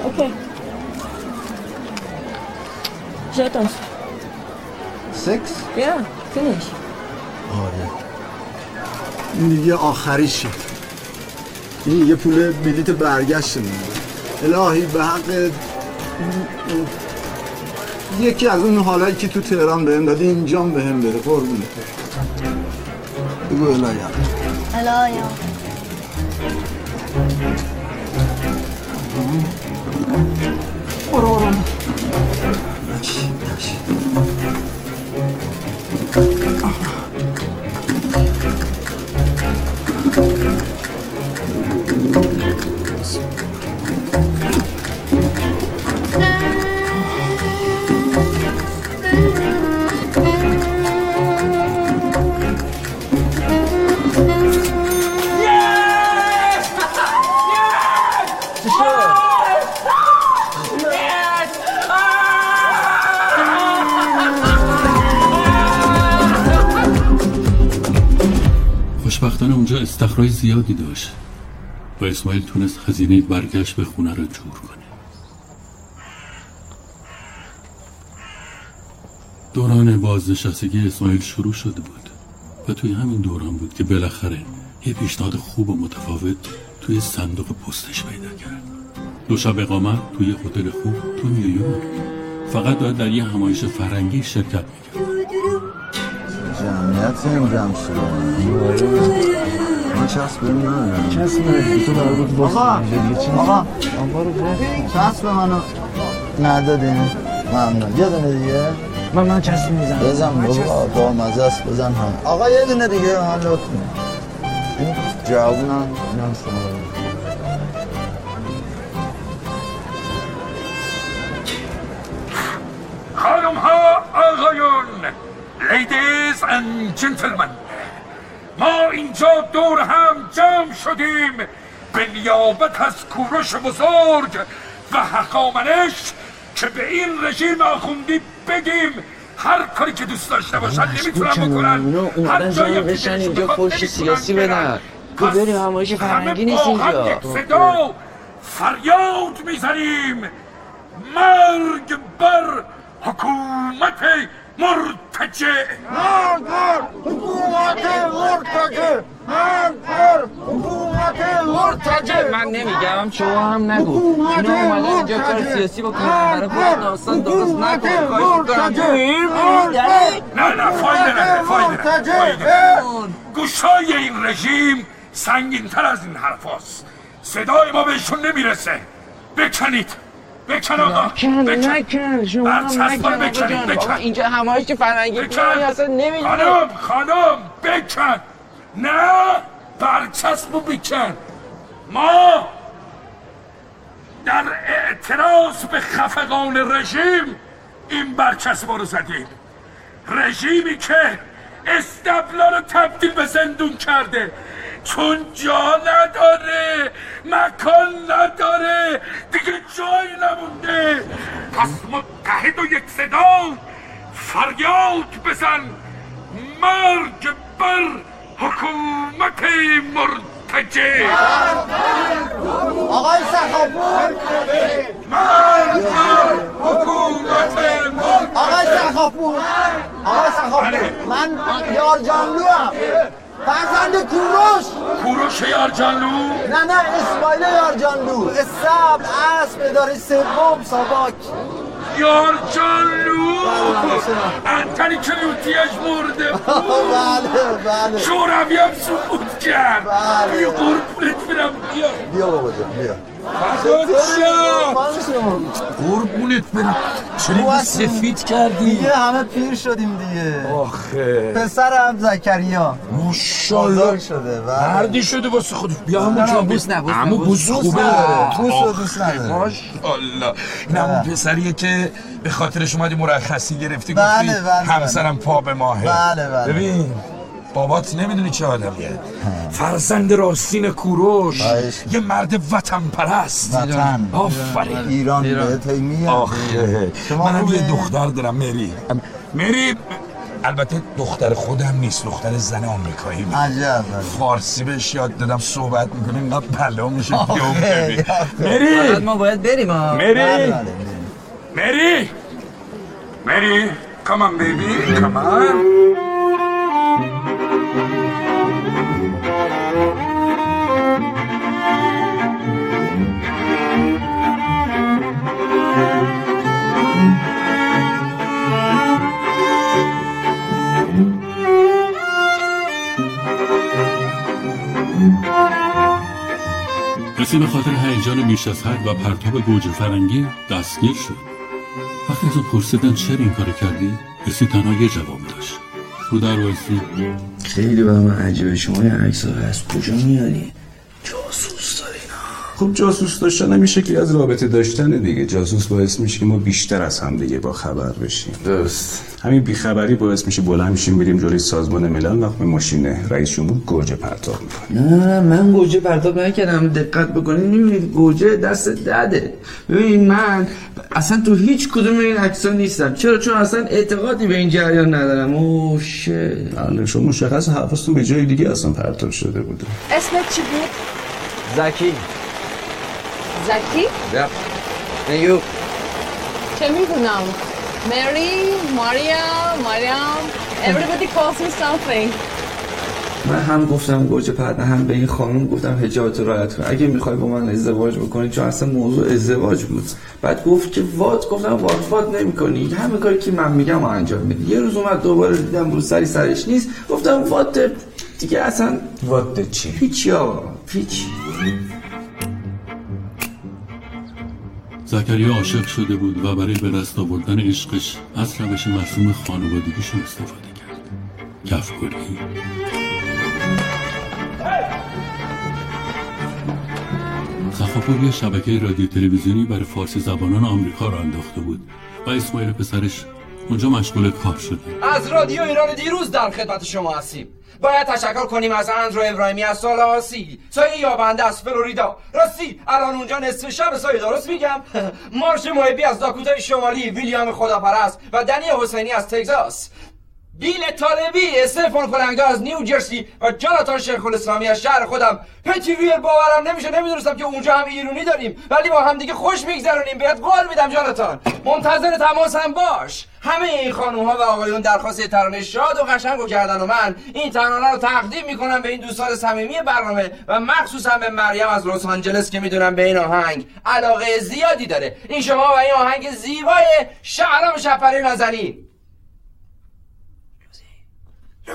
Okay. Jetons. Six? Yeah, finish. آره این دیگه آخریشه این دیگه پول بلیت برگشت الهی به حق یکی از اون حالایی که تو تهران بهم دادی اینجام بهم بده قربونه بگو الهی الایا برو برو. استخراج زیادی داشت و اسماعیل تونست خزینه برگشت به خونه رو جور کنه. دوران بازنشستگی اسماعیل شروع شده بود و توی همین دوران بود که بالاخره یه پیشنهاد خوب و متفاوت توی صندوق پستش پیدا کرد. دو شب اقامت توی هتل خوب تو نیویورک. فقط باید در یه همایش فرنگی شرکت می‌کرد. جمعیت من ندارم تو باز آقا منو ندادین. ممنون. یه دونه دیگه. من من چسب می‌زنم. بزن بابا با مزه است بزن هم آقا یه دونه دیگه من لطف این اینم شما. خانم ها آقایون لیدیز and gentlemen. اینجا دور هم جمع شدیم به نیابت از کوروش بزرگ و حقامنش که به این رژیم آخوندی بگیم. هر کاری که دوست داشته باشن نمی‌تونن بکنن. هر جایی بشن اینجا فوش سیاسی. بدن. تو بریم همایش فرهنگی همه نیست اینجا. صدا فریاد می‌زنیم. مرگ بر حکومت مرتجع. بر حکومت مرتجع. بر حکومت مرتجع. من نمیگم شما هم نگو. اینا اومدن اینجا کار سیاسی بکنن برای خود داستان درست نکن نه نه فایده نداره فایده. گوشای این رژیم سنگین تر از این حرف هست. صدای ما بهشون نمی‌رسه. بکنید. بکن آقا. نکن بکن. نکن شما هم نکن جان. بکن. بابا اینجا همایش فرهنگی بکن. می‌کنی اصلا نمی‌دونی خانم خانم بکن. نه برچسب رو بکن. ما در اعتراض به خفقان رژیم این برچسب رو زدیم. رژیمی که استبلا رو تبدیل به زندون کرده. چون جا نداره مکان نداره دیگه جایی نمونده. پس متحد و یک صدا فریاد بزن. مرگ بر حکومت مرتجع آقای سخاپور. مرگ بر حکومت مرتجع آقای سخاپور. آقای سخاپور. من یار جانلو هم فرزند کوروش. کوروش یارجانلو. نه نه اسماعیل یار جانلو اسب اداره سوم ساواک. یار جانلو انتنی که لوتیش مرده [LAUGHS] بود. بله بله. شوروی هم سقوط کرد. بله. بیا قربونت برم. بیا. بیا بابا جان بیا. قربونت برم. چرا سفید کردی؟ دیگه همه پیر شدیم دیگه. آخه. پسرم زکریا. ماشاءالله. شده بله. مردی شده واسه خودش. بیا همون که بوس نه، همون بوس. خوبه. بوس رو دوست نداره. ماشاءالله. این همون پسریه که به خاطرش اومدی مرخصی گرفتی بله، گفتی بله، بله. همسرم پا به ماهه. بله، بله. ببین. بابات نمی‌دونی چه آدمیه. فرزند راستین کوروش. یه مرد وطن. پرست وطن. آفرین. ایران به تیمیه آخه. شما منم؟ یه دختر دارم مری. مری البته دختر خودم نیست دختر زن آمریکایی. عجب. فارسی بهش یاد دادم صحبت می‌کنه اینقدر بلا میشه. مری. ما باید بریم مری. بله، بله. مری. مری. Come on baby. Come on. کسی به خاطر هیجان بیش از حد و پرتاب گوجه فرنگی دستگیر شد. وقتی از اون پرسیدن چرا این کار کردی کسی تنها یه جواب داشت. رو در خیلی برای من عجیبه. شما این عکس از کجا میاری؟ جاسوس. خب جاسوس داشتن هم این شکلی از رابطه داشتن دیگه. جاسوس باعث میشه که ما بیشتر از هم دیگه با خبر بشیم. درست. همین بیخبری باعث میشه بلند میشیم بریم جلوی سازمان ملل. وقت به ماشین رئیس جمهور گوجه پرتاب می‌کنیم. نه نه من گوجه پرتاب نکردم. دقت بکنید می‌بینید گوجه دست دده. ببین من اصلا تو هیچ کدوم این عکس نیستم. چرا؟ چون اصلا اعتقادی به این جریان ندارم. اوه شت بله شما مشخص حواستون به جای دیگه اصلا پرتاب شده بوده. اسمت چی بود؟ زکی. زکی؟ یپ نیو چه می‌دونم مری ماریا مریم everybody calls me something. من هم گفتم گوجه پرده هم به این خانم گفتم حجابت رو رعایت کن اگه می‌خوای با من ازدواج بکنی چون اصلا موضوع ازدواج بود. بعد گفت که وات گفتم وات وات نمی‌کنی. همه کاری که من میگم رو انجام میدی یه روز اومد دوباره دیدم رو سری سرش نیست. گفتم وات دیگه اصلا وات چی؟ هیچ یا هیچ زکریا عاشق شده بود و برای به دست آوردن عشقش از روش مرسوم خانوادگیشون استفاده کرد. کفگوری صفاپور یه شبکه رادیو تلویزیونی برای فارسی زبانان آمریکا را انداخته بود و اسماعیل پسرش اونجا مشغول کار شده. از رادیو ایران دیروز در خدمت شما هستیم. باید تشکر کنیم از اندرو ابراهیمی از سالاسی سایه یابنده از فلوریدا. راستی الان اونجا نصف شب سایه درست میگم. [LAUGHS] مارش محبی از داکوتای شمالی ویلیام خداپرست و دنی حسینی از تگزاس. بیل طالبی استفان کلنگدار از نیو جرسی و جاناتان شیخ الاسلامی از شهر خودم. پتی ویل باورم نمیشه نمی‌دونستم که اونجا هم ایرونی داریم ولی با هم دیگه خوش میگذرونیم. بهت قول میدم جاناتان. منتظر تماس هم باش. همه این خانوم ها و آقایون درخواست ترانه شاد و قشنگو کردن و من این ترانه رو تقدیم می‌کنم به این دوستان صمیمی برنامه و مخصوصا به مریم از لس آنجلس که می‌دونم به این آهنگ علاقه زیادی داره. این شما و این آهنگ زیبای شهرام شپری نازنین. ای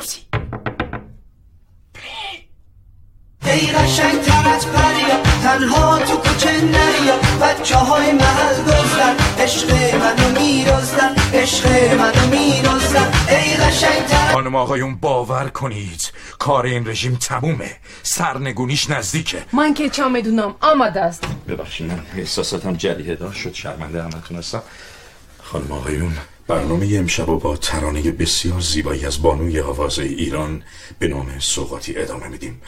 قشنگ تر از پریا تنها تو کوچه نریا. بچه های محل دزدن عشق منو میرزدن عشق منو میرزدن. ای قشنگ تر خانم آقایون باور کنید کار این رژیم تمومه. سرنگونیش نزدیکه. من که چه می‌دونم آماده است. ببخشید من احساساتم جریه دار شد. شرمنده همتون هستم. خانم آقایون برنامه امشب با ترانه بسیار زیبایی از بانوی آواز ایران به نام سوقاتی ادامه میدیم.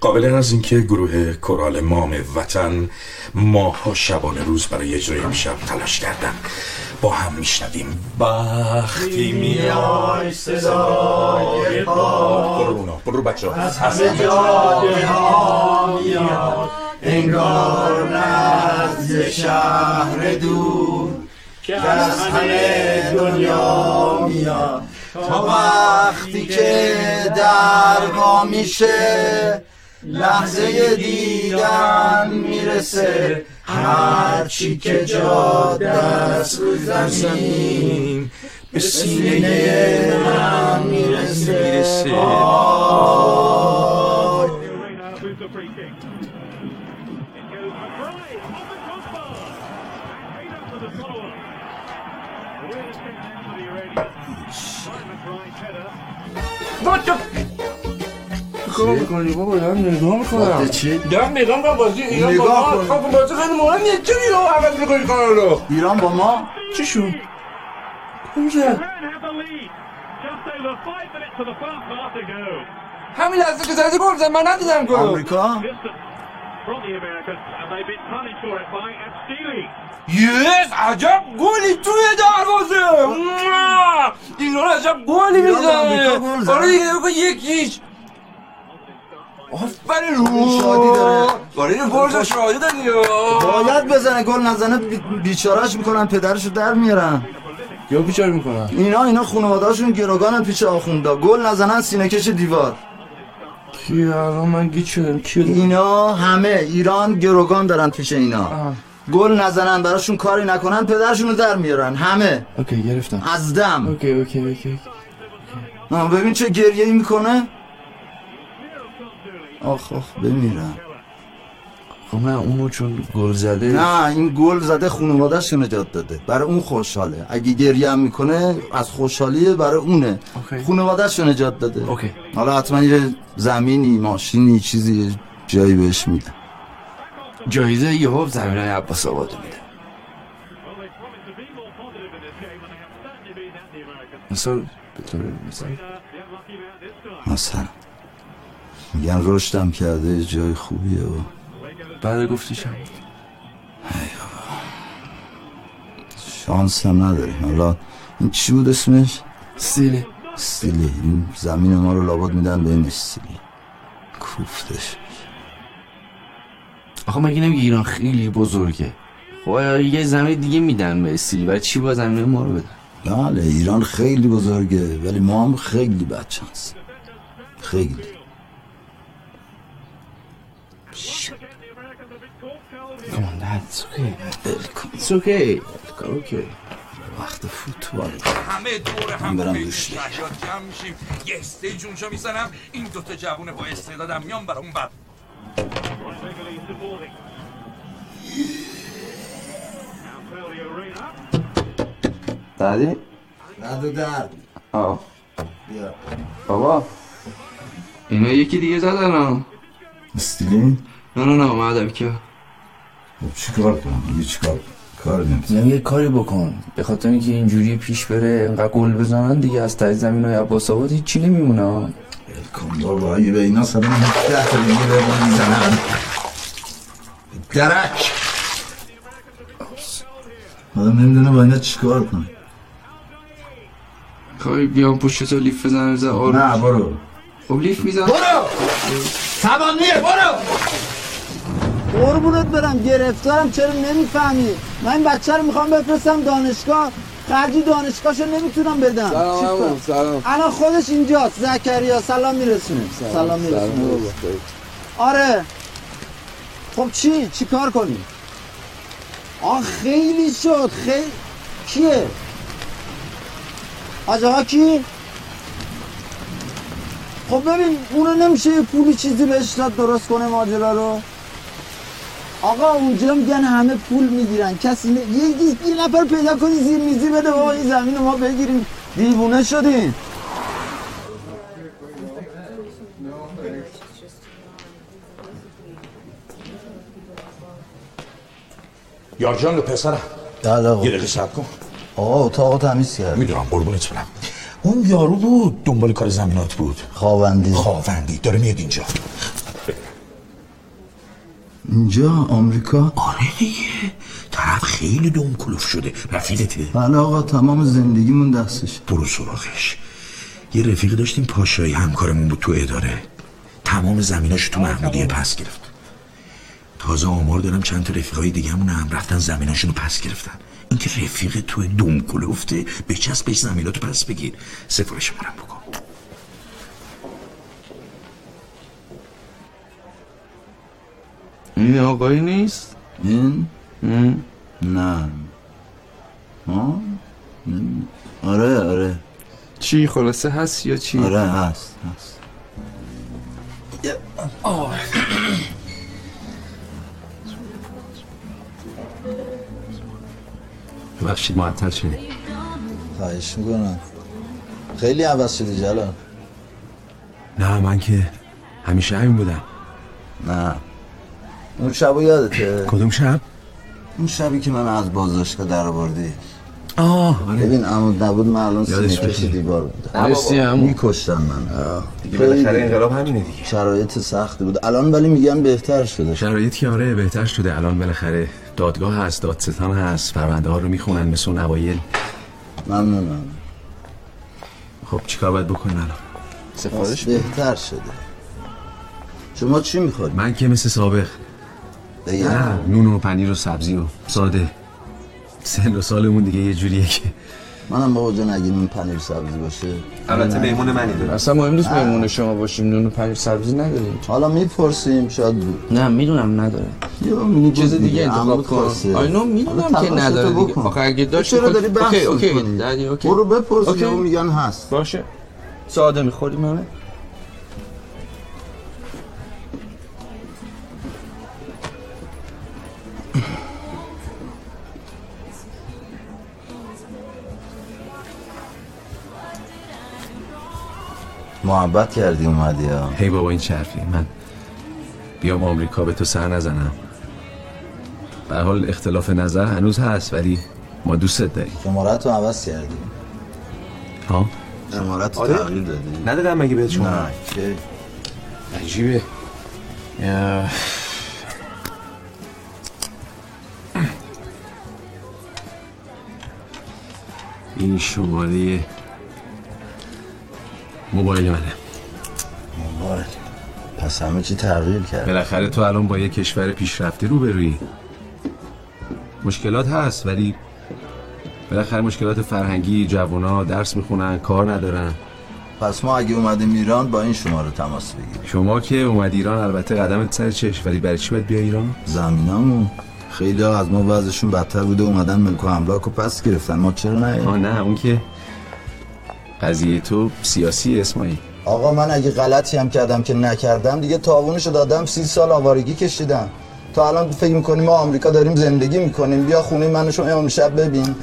قابل از اینکه گروه کورال مام وطن ماها شبانه روز برای اجرای امشب تلاش کردن. با هم میشنویم. بختی میای صدای پا برو بچه از همه جاده ها میاد انگار یه شهر دور. که از همه دنیا میاد. تا وقتی که در وا میشه لحظه دیدن می‌رسه. هرچی که جاده است رو زمین به سینه من می‌رسه. با تو کار می‌کنی بابا دارم نگاه می‌کنم وقت چی؟ دارم نگاه می‌کنم بازی ایران نگاه با ما کن. خب بازی خیلی مهمیه چرا ایران عوض می‌کنی کار رو ایران با ما چی شد؟ کجا؟ همین لحظه که زدی گل زد من ندیدم گل آمریکا یس عجب گلی توی دروازه! ایران عجب گلی می‌زنه. آره دیگه نگاه یک هیچ آفرین. رو شادی داره. آره این گل شادی داری باید بزنه گل نزنه بی- بیچارهش می‌کنن پدرشو در میارن. یا بیچاره می‌کنن؟ اینا اینا خانواده‌هاشون گروگانن پیش آخوندا. گل نزنن سینه کش دیوار. کی الان من کی اینا همه ایران گروگان دارن پیش اینا. گل نزنن براشون کاری نکنن پدرشونو در میارن. همه. okay گرفتم. از دم. okay okay okay آه، ببین چه گریه ای می‌کنه. آخ آخ بمیرم. خب من اونو چون گل زده. نه این گل زده خانواده‌اش نجات داده. برای اون خوشحاله. اگه گریه هم می‌کنه از خوشحالیه برای اونه. okay. خانواده‌اش نجات داده. okay. حالا حتما یه زمینی ماشینی چیزی جایی بهش میده. جایزه یهو زمین های عباس آباد میده. مثال به طور مثال. مثلا. میگن رشدم کرده یه جای خوبیه و بعد گفتی شم شانس هم نداریم. حالا این چی بود اسمش؟ سیلی. سیلی. این زمین ما رو لابد میدن به این سیلی. کوفتش. آخه مگه نمیگه ایران خیلی بزرگه؟ خب یه زمین دیگه میدن به سیل برای چی با زمین ما رو بدن؟ بله ایران خیلی بزرگه ولی ما هم خیلی بچانس خیلی. Come on, dad, it's okay. It's okay. Okay. وقت فوتبال. همه دور هم برم دوش یه استیج اونجا می‌زنم. این دوتا جوون با استعدادم میان برام بعد دادی؟ ندو درد. آه. بیا. بابا. اینا یکی دیگه زدن ها. استیلی؟ نه نه نه اومدم که. خب چی کار کنم؟ دیگه چی کار کار نمی‌تونم یه کاری بکن. به خاطر اینکه اینجوری پیش بره انقدر گل بزنن دیگه از ته زمین های عباس آباد هیچی نمیمونه. کن بابا اگه به اینا سلام ده تا دیگه به می‌زنن. درک. آدم نمی‌دونه با اینا چیکار کنه کاری بیام پشت تو لیف بزنم بزن آروم نه برو. خب لیف میزن برو! سبانیه برو! قربونت برم گرفتارم چرا نمی‌فهمی؟ من این بچه رو می‌خوام بفرستم دانشگاه. خرجی دانشگاهشو نمی‌تونم بدم. سلام؟ سلام. الان خودش اینجاست زکریا سلام میرسونه. سلام میرسونه. بابا، خیلی. آره. خب چی؟ چی کار کنیم؟ آه خیلی شد. خیلی. کیه؟ حاج آقا کی؟ خب ببین اونو نمیشه یه پولی چیزی بهش داد درست کنه ماجرا رو؟ آقا اونجا میگن همه پول می‌گیرن. کسی نه... یه, یه نفر پیدا کنی زیر میزی بده بابا این زمین ما بگیریم. دیوونه شدیم. یارجان پسرم. بله آقا. یه دقیقه صبر کن. آقا اتاق تمیز کرد می‌دونم قربونت برم. اون یارو بود دنبال کار زمینات بود. خواوندی خواوندی داره میاد اینجا. اینجا آمریکا؟ آره دیگه. طرف خیلی دم کلوف شده. رفیقته. بله آقا تمام زندگیمون دستش. برو سراغش. یه رفیق داشتیم پاشایی همکارمون بود تو اداره. تمام زمیناش تو محمودیه پس گرفت. تازه آمار دارم چند تا رفیقای دیگه همون هم رفتن زمیناشون رو پس گرفتن. این که رفیق تو دم کلفته به چسب بهش زمیناتو پس بگیر. سفارش منم بکن. این آقایی نیست؟ این؟ نه. ها؟ آره آره. چی خلاصه هست یا چی؟ آره هست هست. ببخشید معطل شدی خواهش می‌کنم. خیلی عوض شدی جلال. نه من که همیشه همین بودم. نه. اون شبو یادته؟ کدوم شب؟ اون شبی که من از بازداشتگاه در آوردی. آه آره. ببین عمود نبود من الان سینه کشی. دیوار بودم مرسی عمو. میکشتن من. دیگه بالاخره انقلاب همینه دیگه. شرایط سختی بود. الان ولی میگن بهتر شده. شرایط که آره بهتر شده. الان بالاخره دادگاه هست دادستان هست پرونده ها رو می‌خونن مثل اون اوایل. ممنونم. خب چیکار باید بکنن الان؟ سفارش بهتر شده. شما چی می‌خوری؟ من که مثل سابق. بگم نه نون و پنیر و سبزی و ساده. سن و سالمون دیگه یه جوریه که. منم بابا جان اگه نون پنیر سبزی باشه. البته مهمون منی داره اصلا مهم نیست مهمون شما باشیم نون پنیر سبزی نداریم. حالا می‌پرسیم شاید بود. نه می‌دونم نداره. یا میگی چیز دیگه انتخاب کن. آینو می‌دونم که نداره دیگه. آخه اگه داشت چرا داری بحث اوکی اوکی. برو بپرس اوکی. میگن هست. باشه. ساده می‌خوریم همه. محبت کردی اومدی ها. هی بابا این چرفی من بیام آمریکا به تو سر نزنم. به حال اختلاف نظر هنوز هست ولی ما دوستت داریم. شمارت رو عوض کردی. ها؟ شمارت رو آره؟ تغییر دادی. ندادم مگه بهت شما؟ نه که عجیبه. این شماره موبایل منه. موبایل. پس همه چی تغییر کرد. بالاخره تو الان با یه کشور پیشرفته روبرویی. مشکلات هست ولی بالاخره مشکلات فرهنگی جوونا درس می‌خونن کار ندارن. پس ما اگه اومدیم ایران با این شماره تماس بگیریم. شما که اومد ایران البته قدمت سر چش ولی برای چی باید بیا ایران؟ زمینمون خیلی ها از ما وضعشون بدتر بوده اومدن ملک و املاک و پس گرفتن. ما چرا نه؟ آه نه اون که قضیه تو سیاسی اسمال. آقا من اگه غلطی هم کردم که نکردم دیگه تاوونشو دادم سی سال آوارگی کشیدم. تا الان فکر می‌کنیم ما آمریکا داریم زندگی می‌کنیم؟ بیا خونه من و شما امشب ببین.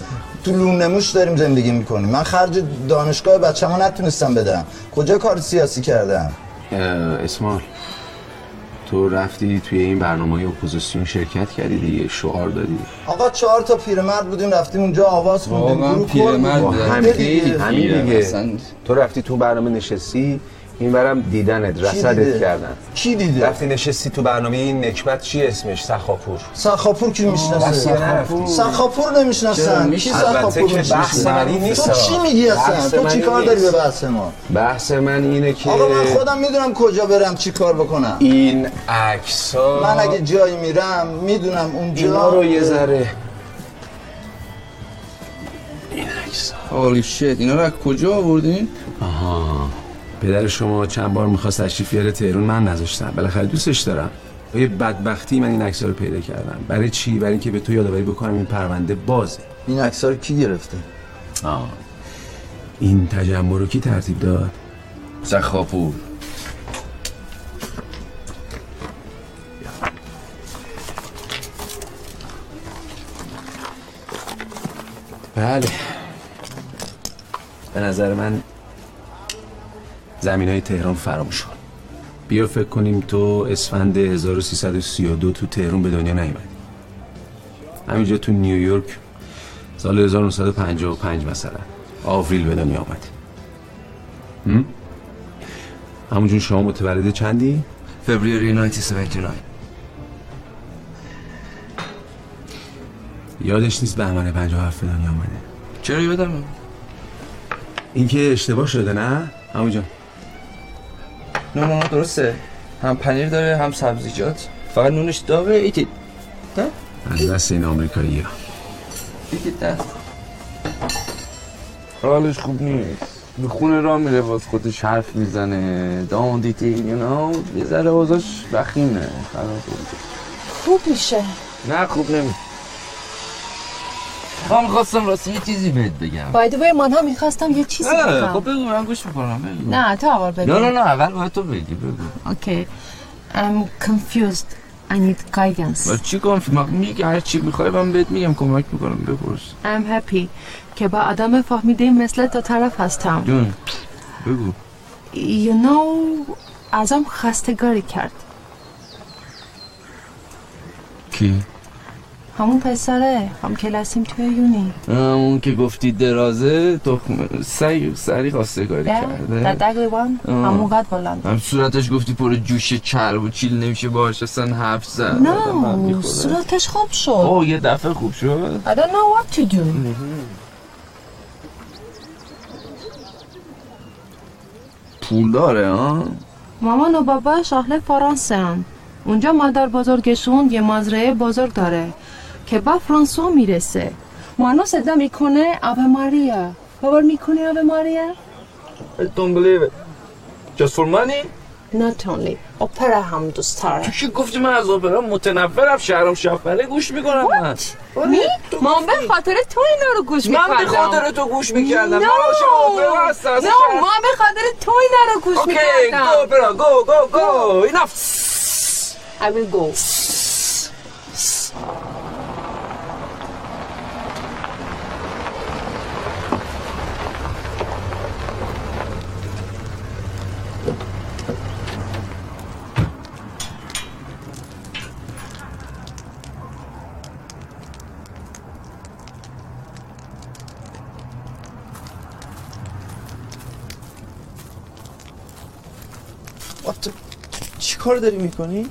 تو لونه موش داریم زندگی می‌کنیم. من خرج دانشگاه بچه‌مو نتونستم بدم. کجا کار سیاسی کردم؟ اسمال. تو رفتی توی این برنامه اپوزیسیون شرکت کردی دیگه شعار دادی آقا چهار تا پیرمرد بودیم رفتیم اونجا آواز خوندیم گروه. همین دیگه. همین دیگه تو رفتی تو برنامه نشستی این برم دیدنت؟ رصدت کردن. کی دیده؟ رفتی نشستی تو برنامه این نکبت چی اسمش؟ سخاپور. سخاپور کی می‌شناسه. سخاپور. سخاپور نمی‌شناسن. کی البته سخاپور که بحث من این نیست. تو چی میگی اصلا؟ تو چی این کار داری به. بحث ما؟ بحث من اینه که آقا من خودم می‌دونم کجا برم چی کار بکنم. این عکسا من اگه جایی میرم می‌دونم اونجا. اینا رو یه ذره. هالی شت اینا رو از کجا آوردین؟ آها. پدر شما چند بار می‌خواست تشریف بیاره تهرون من نذاشتم. بالاخره دوستش دارم. با یه بدبختی من این عکس‌ها رو پیدا کردم. برای چی؟ برای اینکه به تو یادآوری بکنم این پرونده بازه. این عکس‌ها رو کی گرفته؟ آه. این تجمع رو کی ترتیب داد؟ سخاپور بله. به نظر من زمین های تهران فراموش کن. بیا فکر کنیم تو اسفند 1332 تو تهرون به دنیا نیومدی. همینجا تو نیویورک سال 1955 مثلا آوریل به دنیا آمدی هم؟ همونجون شما متولد چندی؟ فبریری 1979 یادش نیست بهمن 57 به دنیا آمده چرا یادم؟ این که اشتباه شده نه؟ همونجا نه نه درسته. هم پنیر داره هم سبزیجات. فقط نونش داغه ایتی ده از دست این آمریکایی ها. ایتی ده حالش خوب نیست. به خونه را میره باز خودش حرف می‌زنه. داندیتی یو نو یه ذره اوضاش بخیمه خراب خوب میشه. نه خوب نمی من خواستم راستی یه چیزی بهت بگم بایدوی من هم می‌خواستم یه چیزی بگم خب بگو من گوش می‌کنم بگو نه تو اول بگو نه نه نه اول باید تو بگی بگو Okay. I'm confused. I need guidance. چی کن من میگه هر چی می‌خوای من بهت میگم کمک می‌کنم بپرس I'm happy که با آدم فهمیده مثل تو طرف هستم. جون بگو You know ازم خستگاری کرد. کی همون پسره هم کلاسیم توی یونی. اون که گفتی درازه تخم سعی سری خواستگاری That, کرده one آه. همون قد بلند. هم صورتش گفتی پر جوش چرب و چیل نمیشه باهاش اصلا حرف زد نه. صورتش خوب شد. اوه یه دفعه خوب شد I don't know what to do. پول داره ها مامان و باباش اهل فرانسه هم. اونجا مادر بزرگشون یه مزرعه بزرگ داره که با فرانسوا می‌رسه. مانو صدا می‌کنه آوه ماریا. باور می‌کنه آوه ماریا؟ I don't believe it Just for money? Not only. اپرا هم دوست داره. چی گفتی من از اپرا؟ متنفرم شهرام شفره گوش می‌کنم من. می؟ من به خاطر تو اینا رو گوش من می‌کردم. به خاطر تو گوش می‌کردم. من No. عاشق اپرا هستم نه من به خاطر تو اینا رو گوش اوکی می‌کردم. گو اپرا گو گو گو enough. I will go تو چی کار داری می‌کنی؟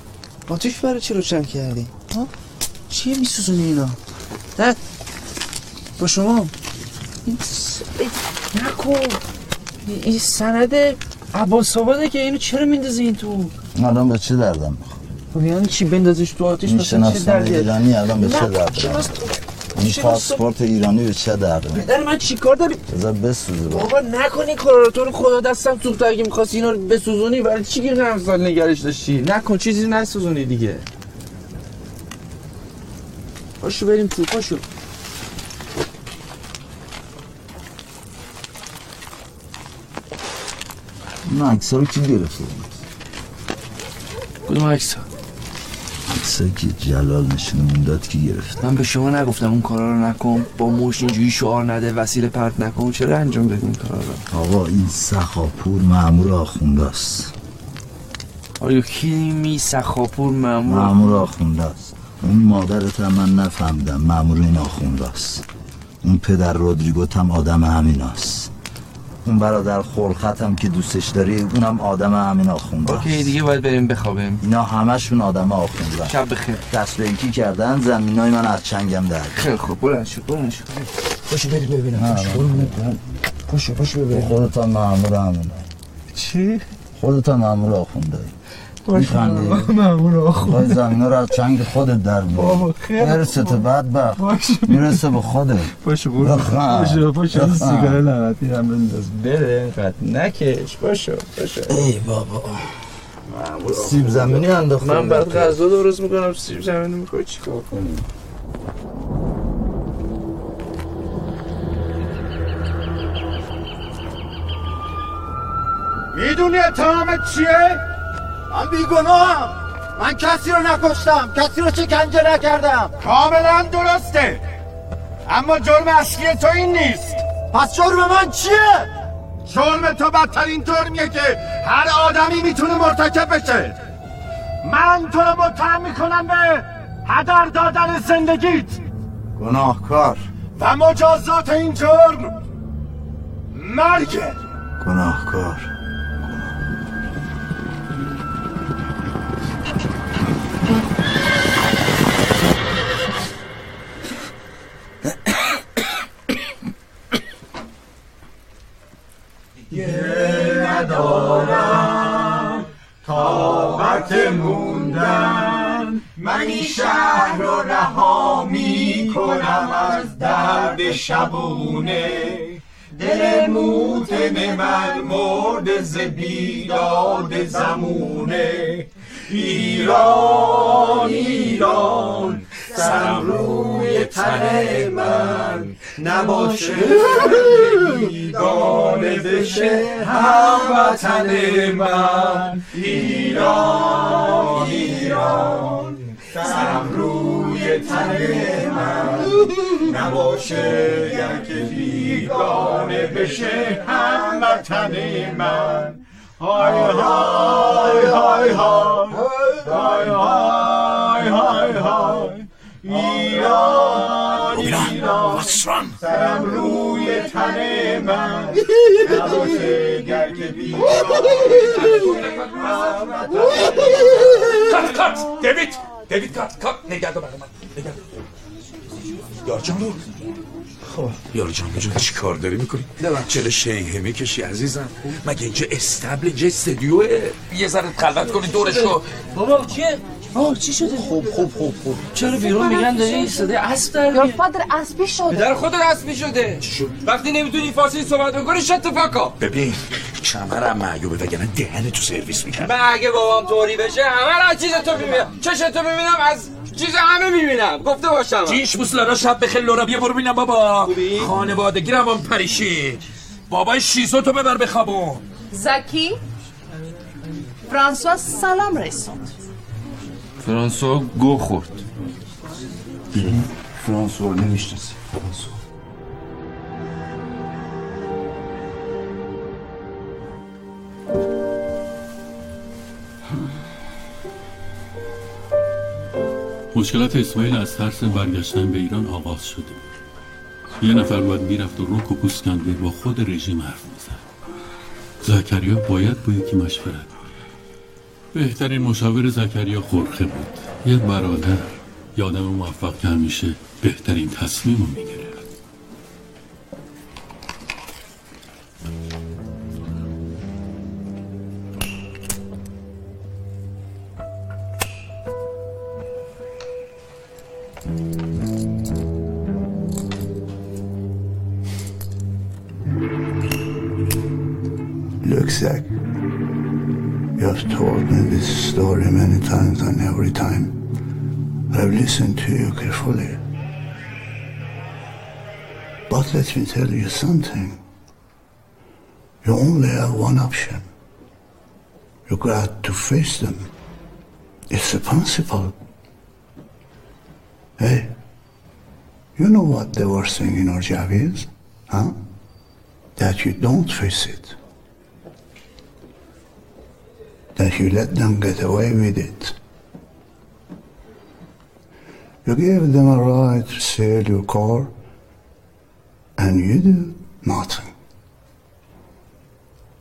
آتیش برای چی روشن کردی؟ ها؟ چیه میسوزونی اینا؟ دد با شما این س- نکن این- سند عباس آباده که اینو چرا میندازی این تو؟ الان به چه دردم خب یعنی چی بندازیش تو آتیش مثلا چه دردی؟ الان به چه نه، این پاسپورت ایرانی به چه درد پدر من چی کار داری؟ بذار بسوزه با. بابا نکنی کارا تو رو خدا دستم سوخته اگه می‌خواستی اینا رو بسوزونی برای چی که سال نگرش داشتی؟ نکن چیزی نسوزونی دیگه. پاشو بریم تو پاشو. این عکس رو کی گرفته؟ کدوم عکس عکسایی که جلال نشونمون داد کی گرفته من به شما نگفتم اون کارا رو نکن با موش اینجوری شعار نده وسیله پرت نکن چرا انجام دادی این کارا رو؟ آقا این سخاپور مامور آخونده است آیا کیمی سخاپور مامور مامور آخونده است اون مادرت هم من نفهمیدم مامور این آخونده است اون پدر رودریگوت هم آدم همین است اون برادر خلخت هم که دوستش داری اونم آدم همین آخونده اوکی دیگه باید بریم بخوابیم. اینا همشون آدم آخونده شب بخیر. دست به یکی کردن زمینای من از چنگم در. خیلی خوب بلند شو بلند شو. پاشو بریم ببینم پاشو پاشو ببینم خودت هم مامور همونه چی؟ خودت هم مامور آخونده خواهی زمین رو از چنگ خودت در بیاری می‌رسه تو بدبخت. می‌رسه به خودت. بخند. پاشو پاشو بخند. سیگار لعنتی هم بنداز. بره اینقدر نکش. پاشو پاشو ای بابا. سیب زمینی انداختم من بعد غذا درست می‌کنم. سیب زمینی می‌خوای چیکار کنی؟ می‌دونی اتهامت چیه؟ من بیگناهم. من کسی رو نکشتم. کسی رو شکنجه نکردم. کاملا درسته. اما جرم اصلی تو این نیست. پس جرم من چیه؟ جرم تو بدترین جرمیه که هر آدمی می‌تونه مرتکب بشه. من تو رو متهم می‌کنم به هدر دادن زندگیت. گناهکار. و مجازات این جرم مرگه گناهکار. شبونه. دل موتن من مرد ز بیداد زمونه. ایران ایران سرم روی تن من. نباشه بیگانه بشه هموطن من. ایران ایران سرم روی تن من نباشه که بیگانه بشه هموطن من های های های های های های های های ایران ایران سرم روی تن من نباشه گر که کات کات دیوید دیوید کات کات نگرد برای من نگرد یار جان رو خب یار جان جان چی کار داری می‌کنی؟ چرا شیهه می‌کشی عزیزم مگه اینجا استبل اینجا استدیوه یه ذره خلوت کنی دورشو بابا چیه؟ آه چی شده؟ خوب خوب خوب خوب چرا بیرون؟ میگن داری صدای اسب در یا میاد؟ فادر اسبی شده. پدر خود رسمی شده. وقتی نمی‌تونی فارسی صحبت بکنی شت اتفاقا ببین کمرم معیوبه وگرنه دهن تو سرویس می‌کنم من اگه بابام طوری بشه همه را از چیز تو می‌بینم. چش تو می‌بینم از چیز همه می‌بینم. گفته باشم. جیش بوسلارا شب بخیر لورا بیا برو ببینم بابا. خانوادگی روان پریشی. بابای شیزو تو ببر بخوابون زکی فرانسوا سلام رسوند فرانسوا گو خورد. فرانسوا رو نمی‌شناسی. فرانسوا. مشکلات اسماعیل از ترس برگشتن به ایران آغاز شده. یه نفر باید می‌رفت و روک و پوسکنده با خود رژیم حرف می‌زد. زکریا باید با یکی مشورت. بهترین مشاور زکریا خورخه بود. یه برادر یه آدم موفق که همیشه بهترین تصمیم رو می‌گیره Zach, you have told me this story many times, and every time I've listened to you carefully. But let me tell you something. You only have one option. You got to face them. It's a principle. Hey, you know what the worst thing in our job is? Huh? That you don't face it. That you let them get away with it. You give them a right to sell your car, and you do nothing.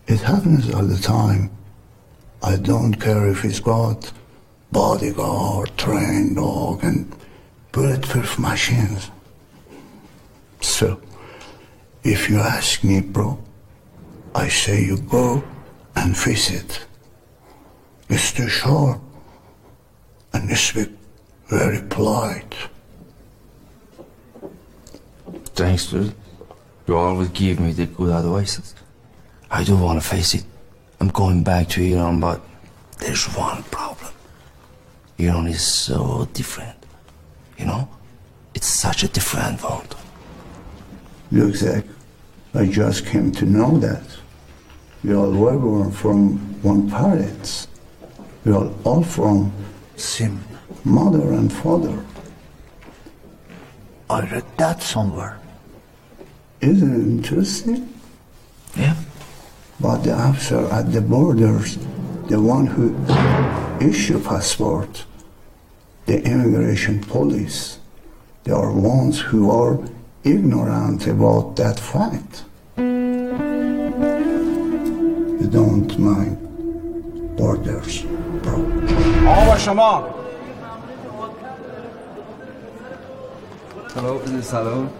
It happens all the time. I don't care if he's got bodyguard, trained dog, and bulletproof machines. So, if you ask me, bro, I say you go and face it. Too short, and you speak very polite. Thanks, dude. You always give me the good advices. I do want to face it. I'm going back to Iran, but there's one problem. Iran is so different. You know? It's such a different world. Look, Zach, I just came to know that. We all were born from one parents. We are all from same mother and father. I read that somewhere. Isn't it interesting? Yeah. But the officer at the borders, the one who issue passport, the immigration police, they are ones who are ignorant about that fact. You don't mind borders. آقا شما سلام سلام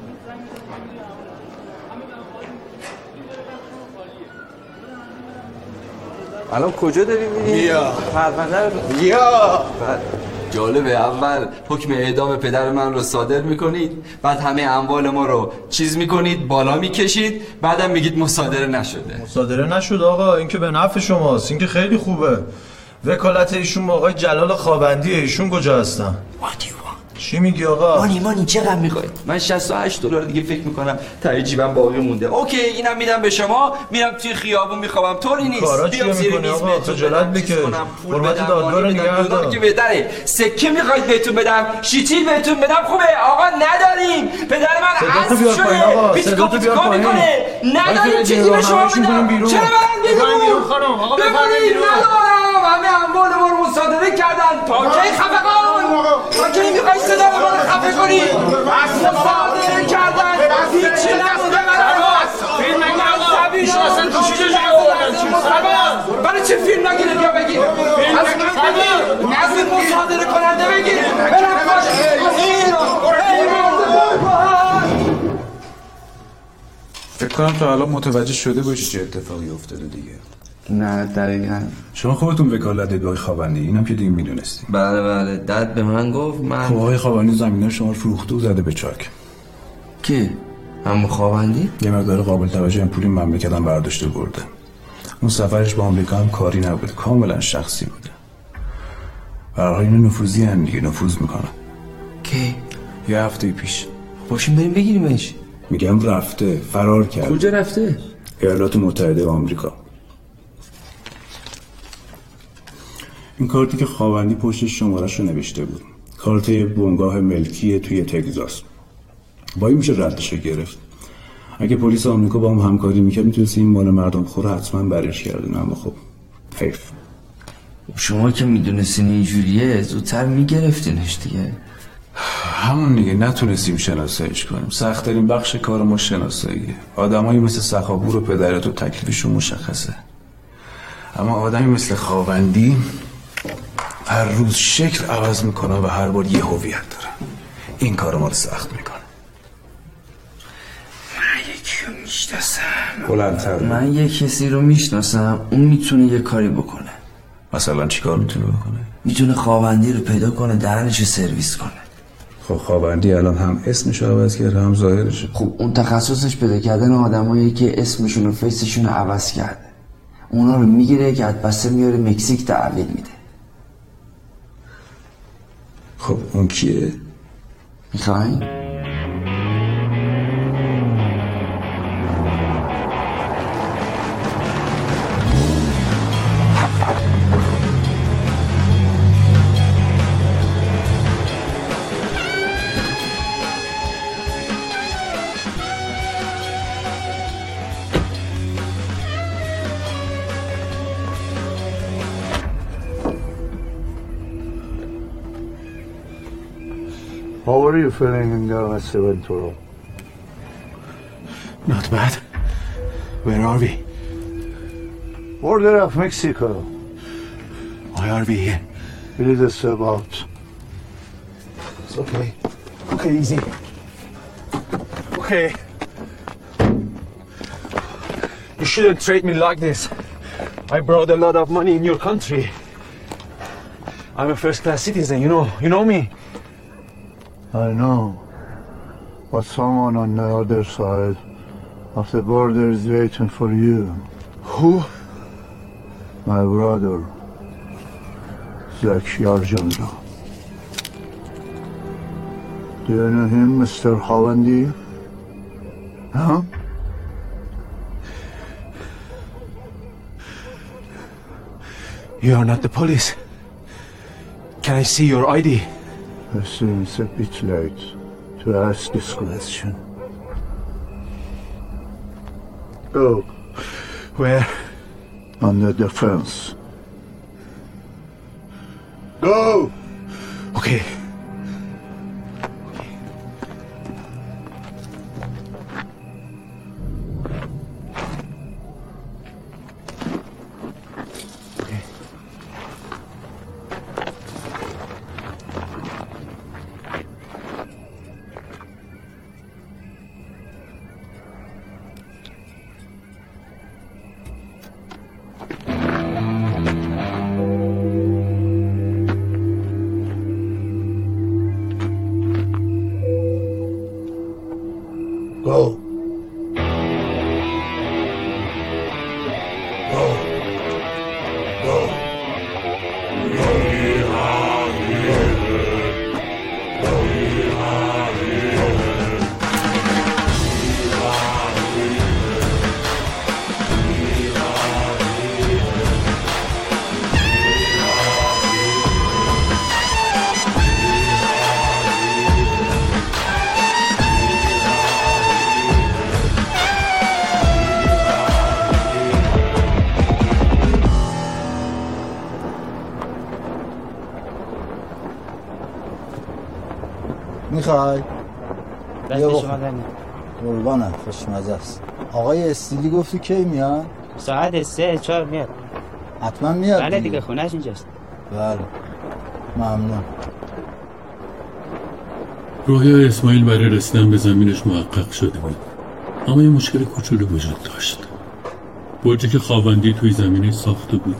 الان کجا داری میری؟ بیا. پرونده رو. بیا. جالبه اول حکم اعدام پدر من رو صادر می‌کنید بعد همه اموال ما رو چیز می‌کنید بالا می‌کشید بعدم میگید مصادره نشده. مصادره نشد آقا این که به نفع شماست این که خیلی خوبه. وکالت ایشون با آقای جلال خوابندیه ایشون کجا هستن؟ چی میگی آقا؟ مانی مانی چقدر می‌خوای من 68 دلار دیگه فکر می‌کنم تای جیبم باقی مونده. اوکی اینم میدم به شما. میرم توی خیابون میخوابم. طوری نیست. کارا زیر می‌کنی آقا؟ خجالت بکش. پول حرمت دادگاه رو نگه دار. که بهتره. سکه می‌خواید بهتون بدم شیتیل بهتون بدم. خوبه. آقا نداریم. پدر من بیار شده. پیچکا پایین. می‌کنه؟ نداریم چیزی به شما بدم. چرا برم بیرون؟ خانم، آقا بفرمایید بیرون. ندارم همه اموال ما رو مصادره کردن. تا کی خفقان تا کی می‌خوای صدا ما رو خفه کنی؟ مصادره کردن. هیچی نمونده. برای چه فیلم نگیره بیا بگیر از از مصادره کننده بگیر برم باش فکر کنم تا الان متوجه شده باشی چه اتفاقی افتاده دیگه. نه دقیقا. شما خودتون وکالت دید با خوابندی اینم که دیگه می‌دونستی بله بله. داد به من گفت من خب آقای خوابندی زمینه شما رو فروخته و زده به چاک. کی؟ هم خوابندی؟ یه مقدار قابل توجه هم پولی مملکت هم برداشته برده. اون سفرش با آمریکا هم کاری نبوده کاملا شخصی بوده. برای این نفوذی هم دیگه نفوذ می‌کنن کی؟ یه هفته پیش. باشیم بریم بگیریمش. میگم رفته فرار کرد. کجا رفته؟ ایالات متحده آمریکا. این کارتی که خوابندی پشت شمارش رو نوشته بود. کارت بنگاه ملکی توی تگزاس. با این میشه ردش رو گرفت. اگه پلیس آمریکا با هم همکاری می‌کرد می‌تونست این مال مردم خوره حتما برش کردن اما خب حیف. شما که می‌دونستین اینجوریه زودتر میگرفتینش دیگه. همون دیگه نتونستیم شناساییش کنیم. سختترین بخش کار ما شناساییه. آدمایی مثل سخابور و پدرت و تکلیفشون مشخصه. اما آدمی مثل خواوندی هر روز شکل عوض می‌کنه و هر بار یه هویت داره این کار ما رو سخت می‌کنه. من یکی رو می‌شناسم. بلندتر. من یه کسی رو می‌شناسم اون می‌تونه یه کاری بکنه. مثلا چیکار می‌تونه بکنه؟ می‌تونه خوابندی رو پیدا کنه دهنش رو سرویس کنه. خب خوابندی الان هم اسمش رو عوض کرده هم ظاهرش. خب اون تخصصش پیدا کردن آدمایی که اسمشون و فیسشون رو عوض کرده. اونا رو می‌گیره که بسته میاره مکزیک تحویل میده. خب اون کیه؟ می‌خواین How are you feeling in Garnaceventuro? Not bad. Where are we? Border of Mexico. Why are we here? It is about. It's okay. Okay, easy. Okay. You shouldn't treat me like this. I brought a lot of money in your country. I'm a first class citizen, you know. You know me. I know. But someone on the other side of the border is waiting for you. Who? My brother, Zach Yarjanda. Do you know him, Mr. Hollandi? Huh? You are not the police. Can I see your ID? Seems a bit late to ask this question. Go. Where? On the defense. Go! Okay. خوشمزه است آقای استیلی گفتی کی میاد؟ ساعت سه چهار میاد. حتما میاد بله دیگه. خونهش اینجاست. بله. ممنون. رویا اسماعیل برای رسیدن به زمینش محقق شده بود. اما یه مشکل کوچولو وجود داشت. برجی که خواوندی توی زمینه ساخته بود.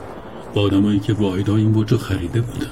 با آدمایی که واحدها این برج خریده بودن.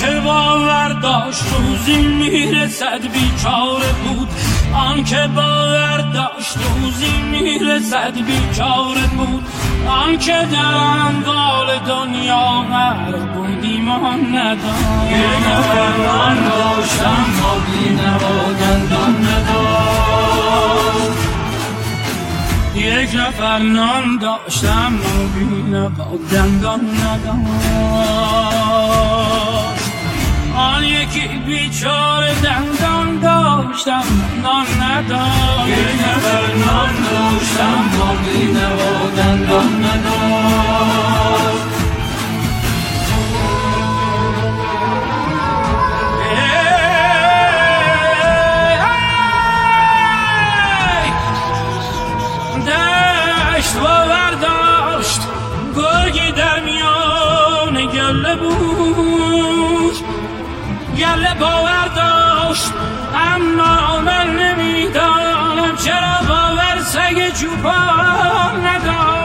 که باور داشت روزی می‌رسد بیچاره بود؟ آن که باور داشت روزی می‌رسد بیچاره بود؟ آن که در انگال دنیا غرق بود ایمان نداشت. یه نفر من داشتم با بی نوادندان نداشت. یک نفر نان داشتم مبینه با دندان آن یکی بیچاره دندان داشتم نان نداشت. یک نفر نان داشتم مبینه با دندان نداشت. دشت باور داشت گرگی در گله باور داشت اما من نمی‌دانم چرا باور سگ چوپان نداشت.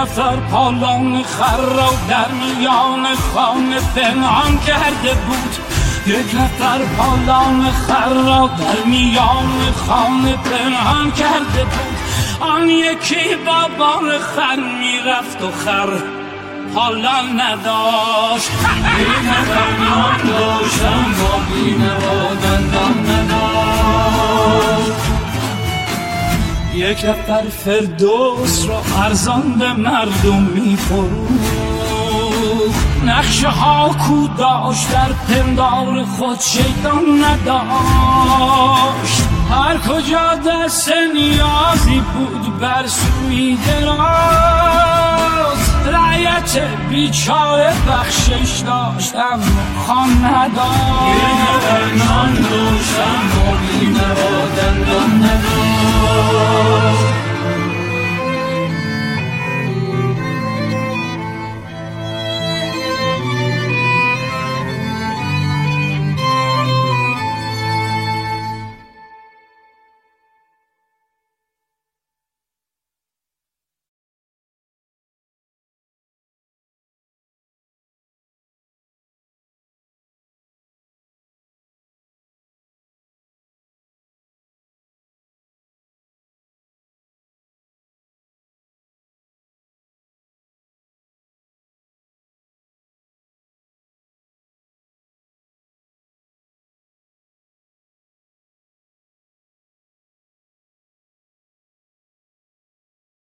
نفر پالان خر را در میان خانه پنهان کرده بود. یک نفر پالان خر را در میان خانه پنهان کرده بود. آن یکی با بار خر می‌رفت و خر پالان نداشت. یک نفر نان داشتم با بینه و دندان نداشت. یک نفر فردوس را ارزان به مردم میفروخت نقشه ها کو داشت در پندار خود شیطان نداشت. هر کجا دست نیازی بود بر سوی دراز. رعیت بیچاره بخشش داشت اما خان نداشت. یه نان داشتم و دندان نداشت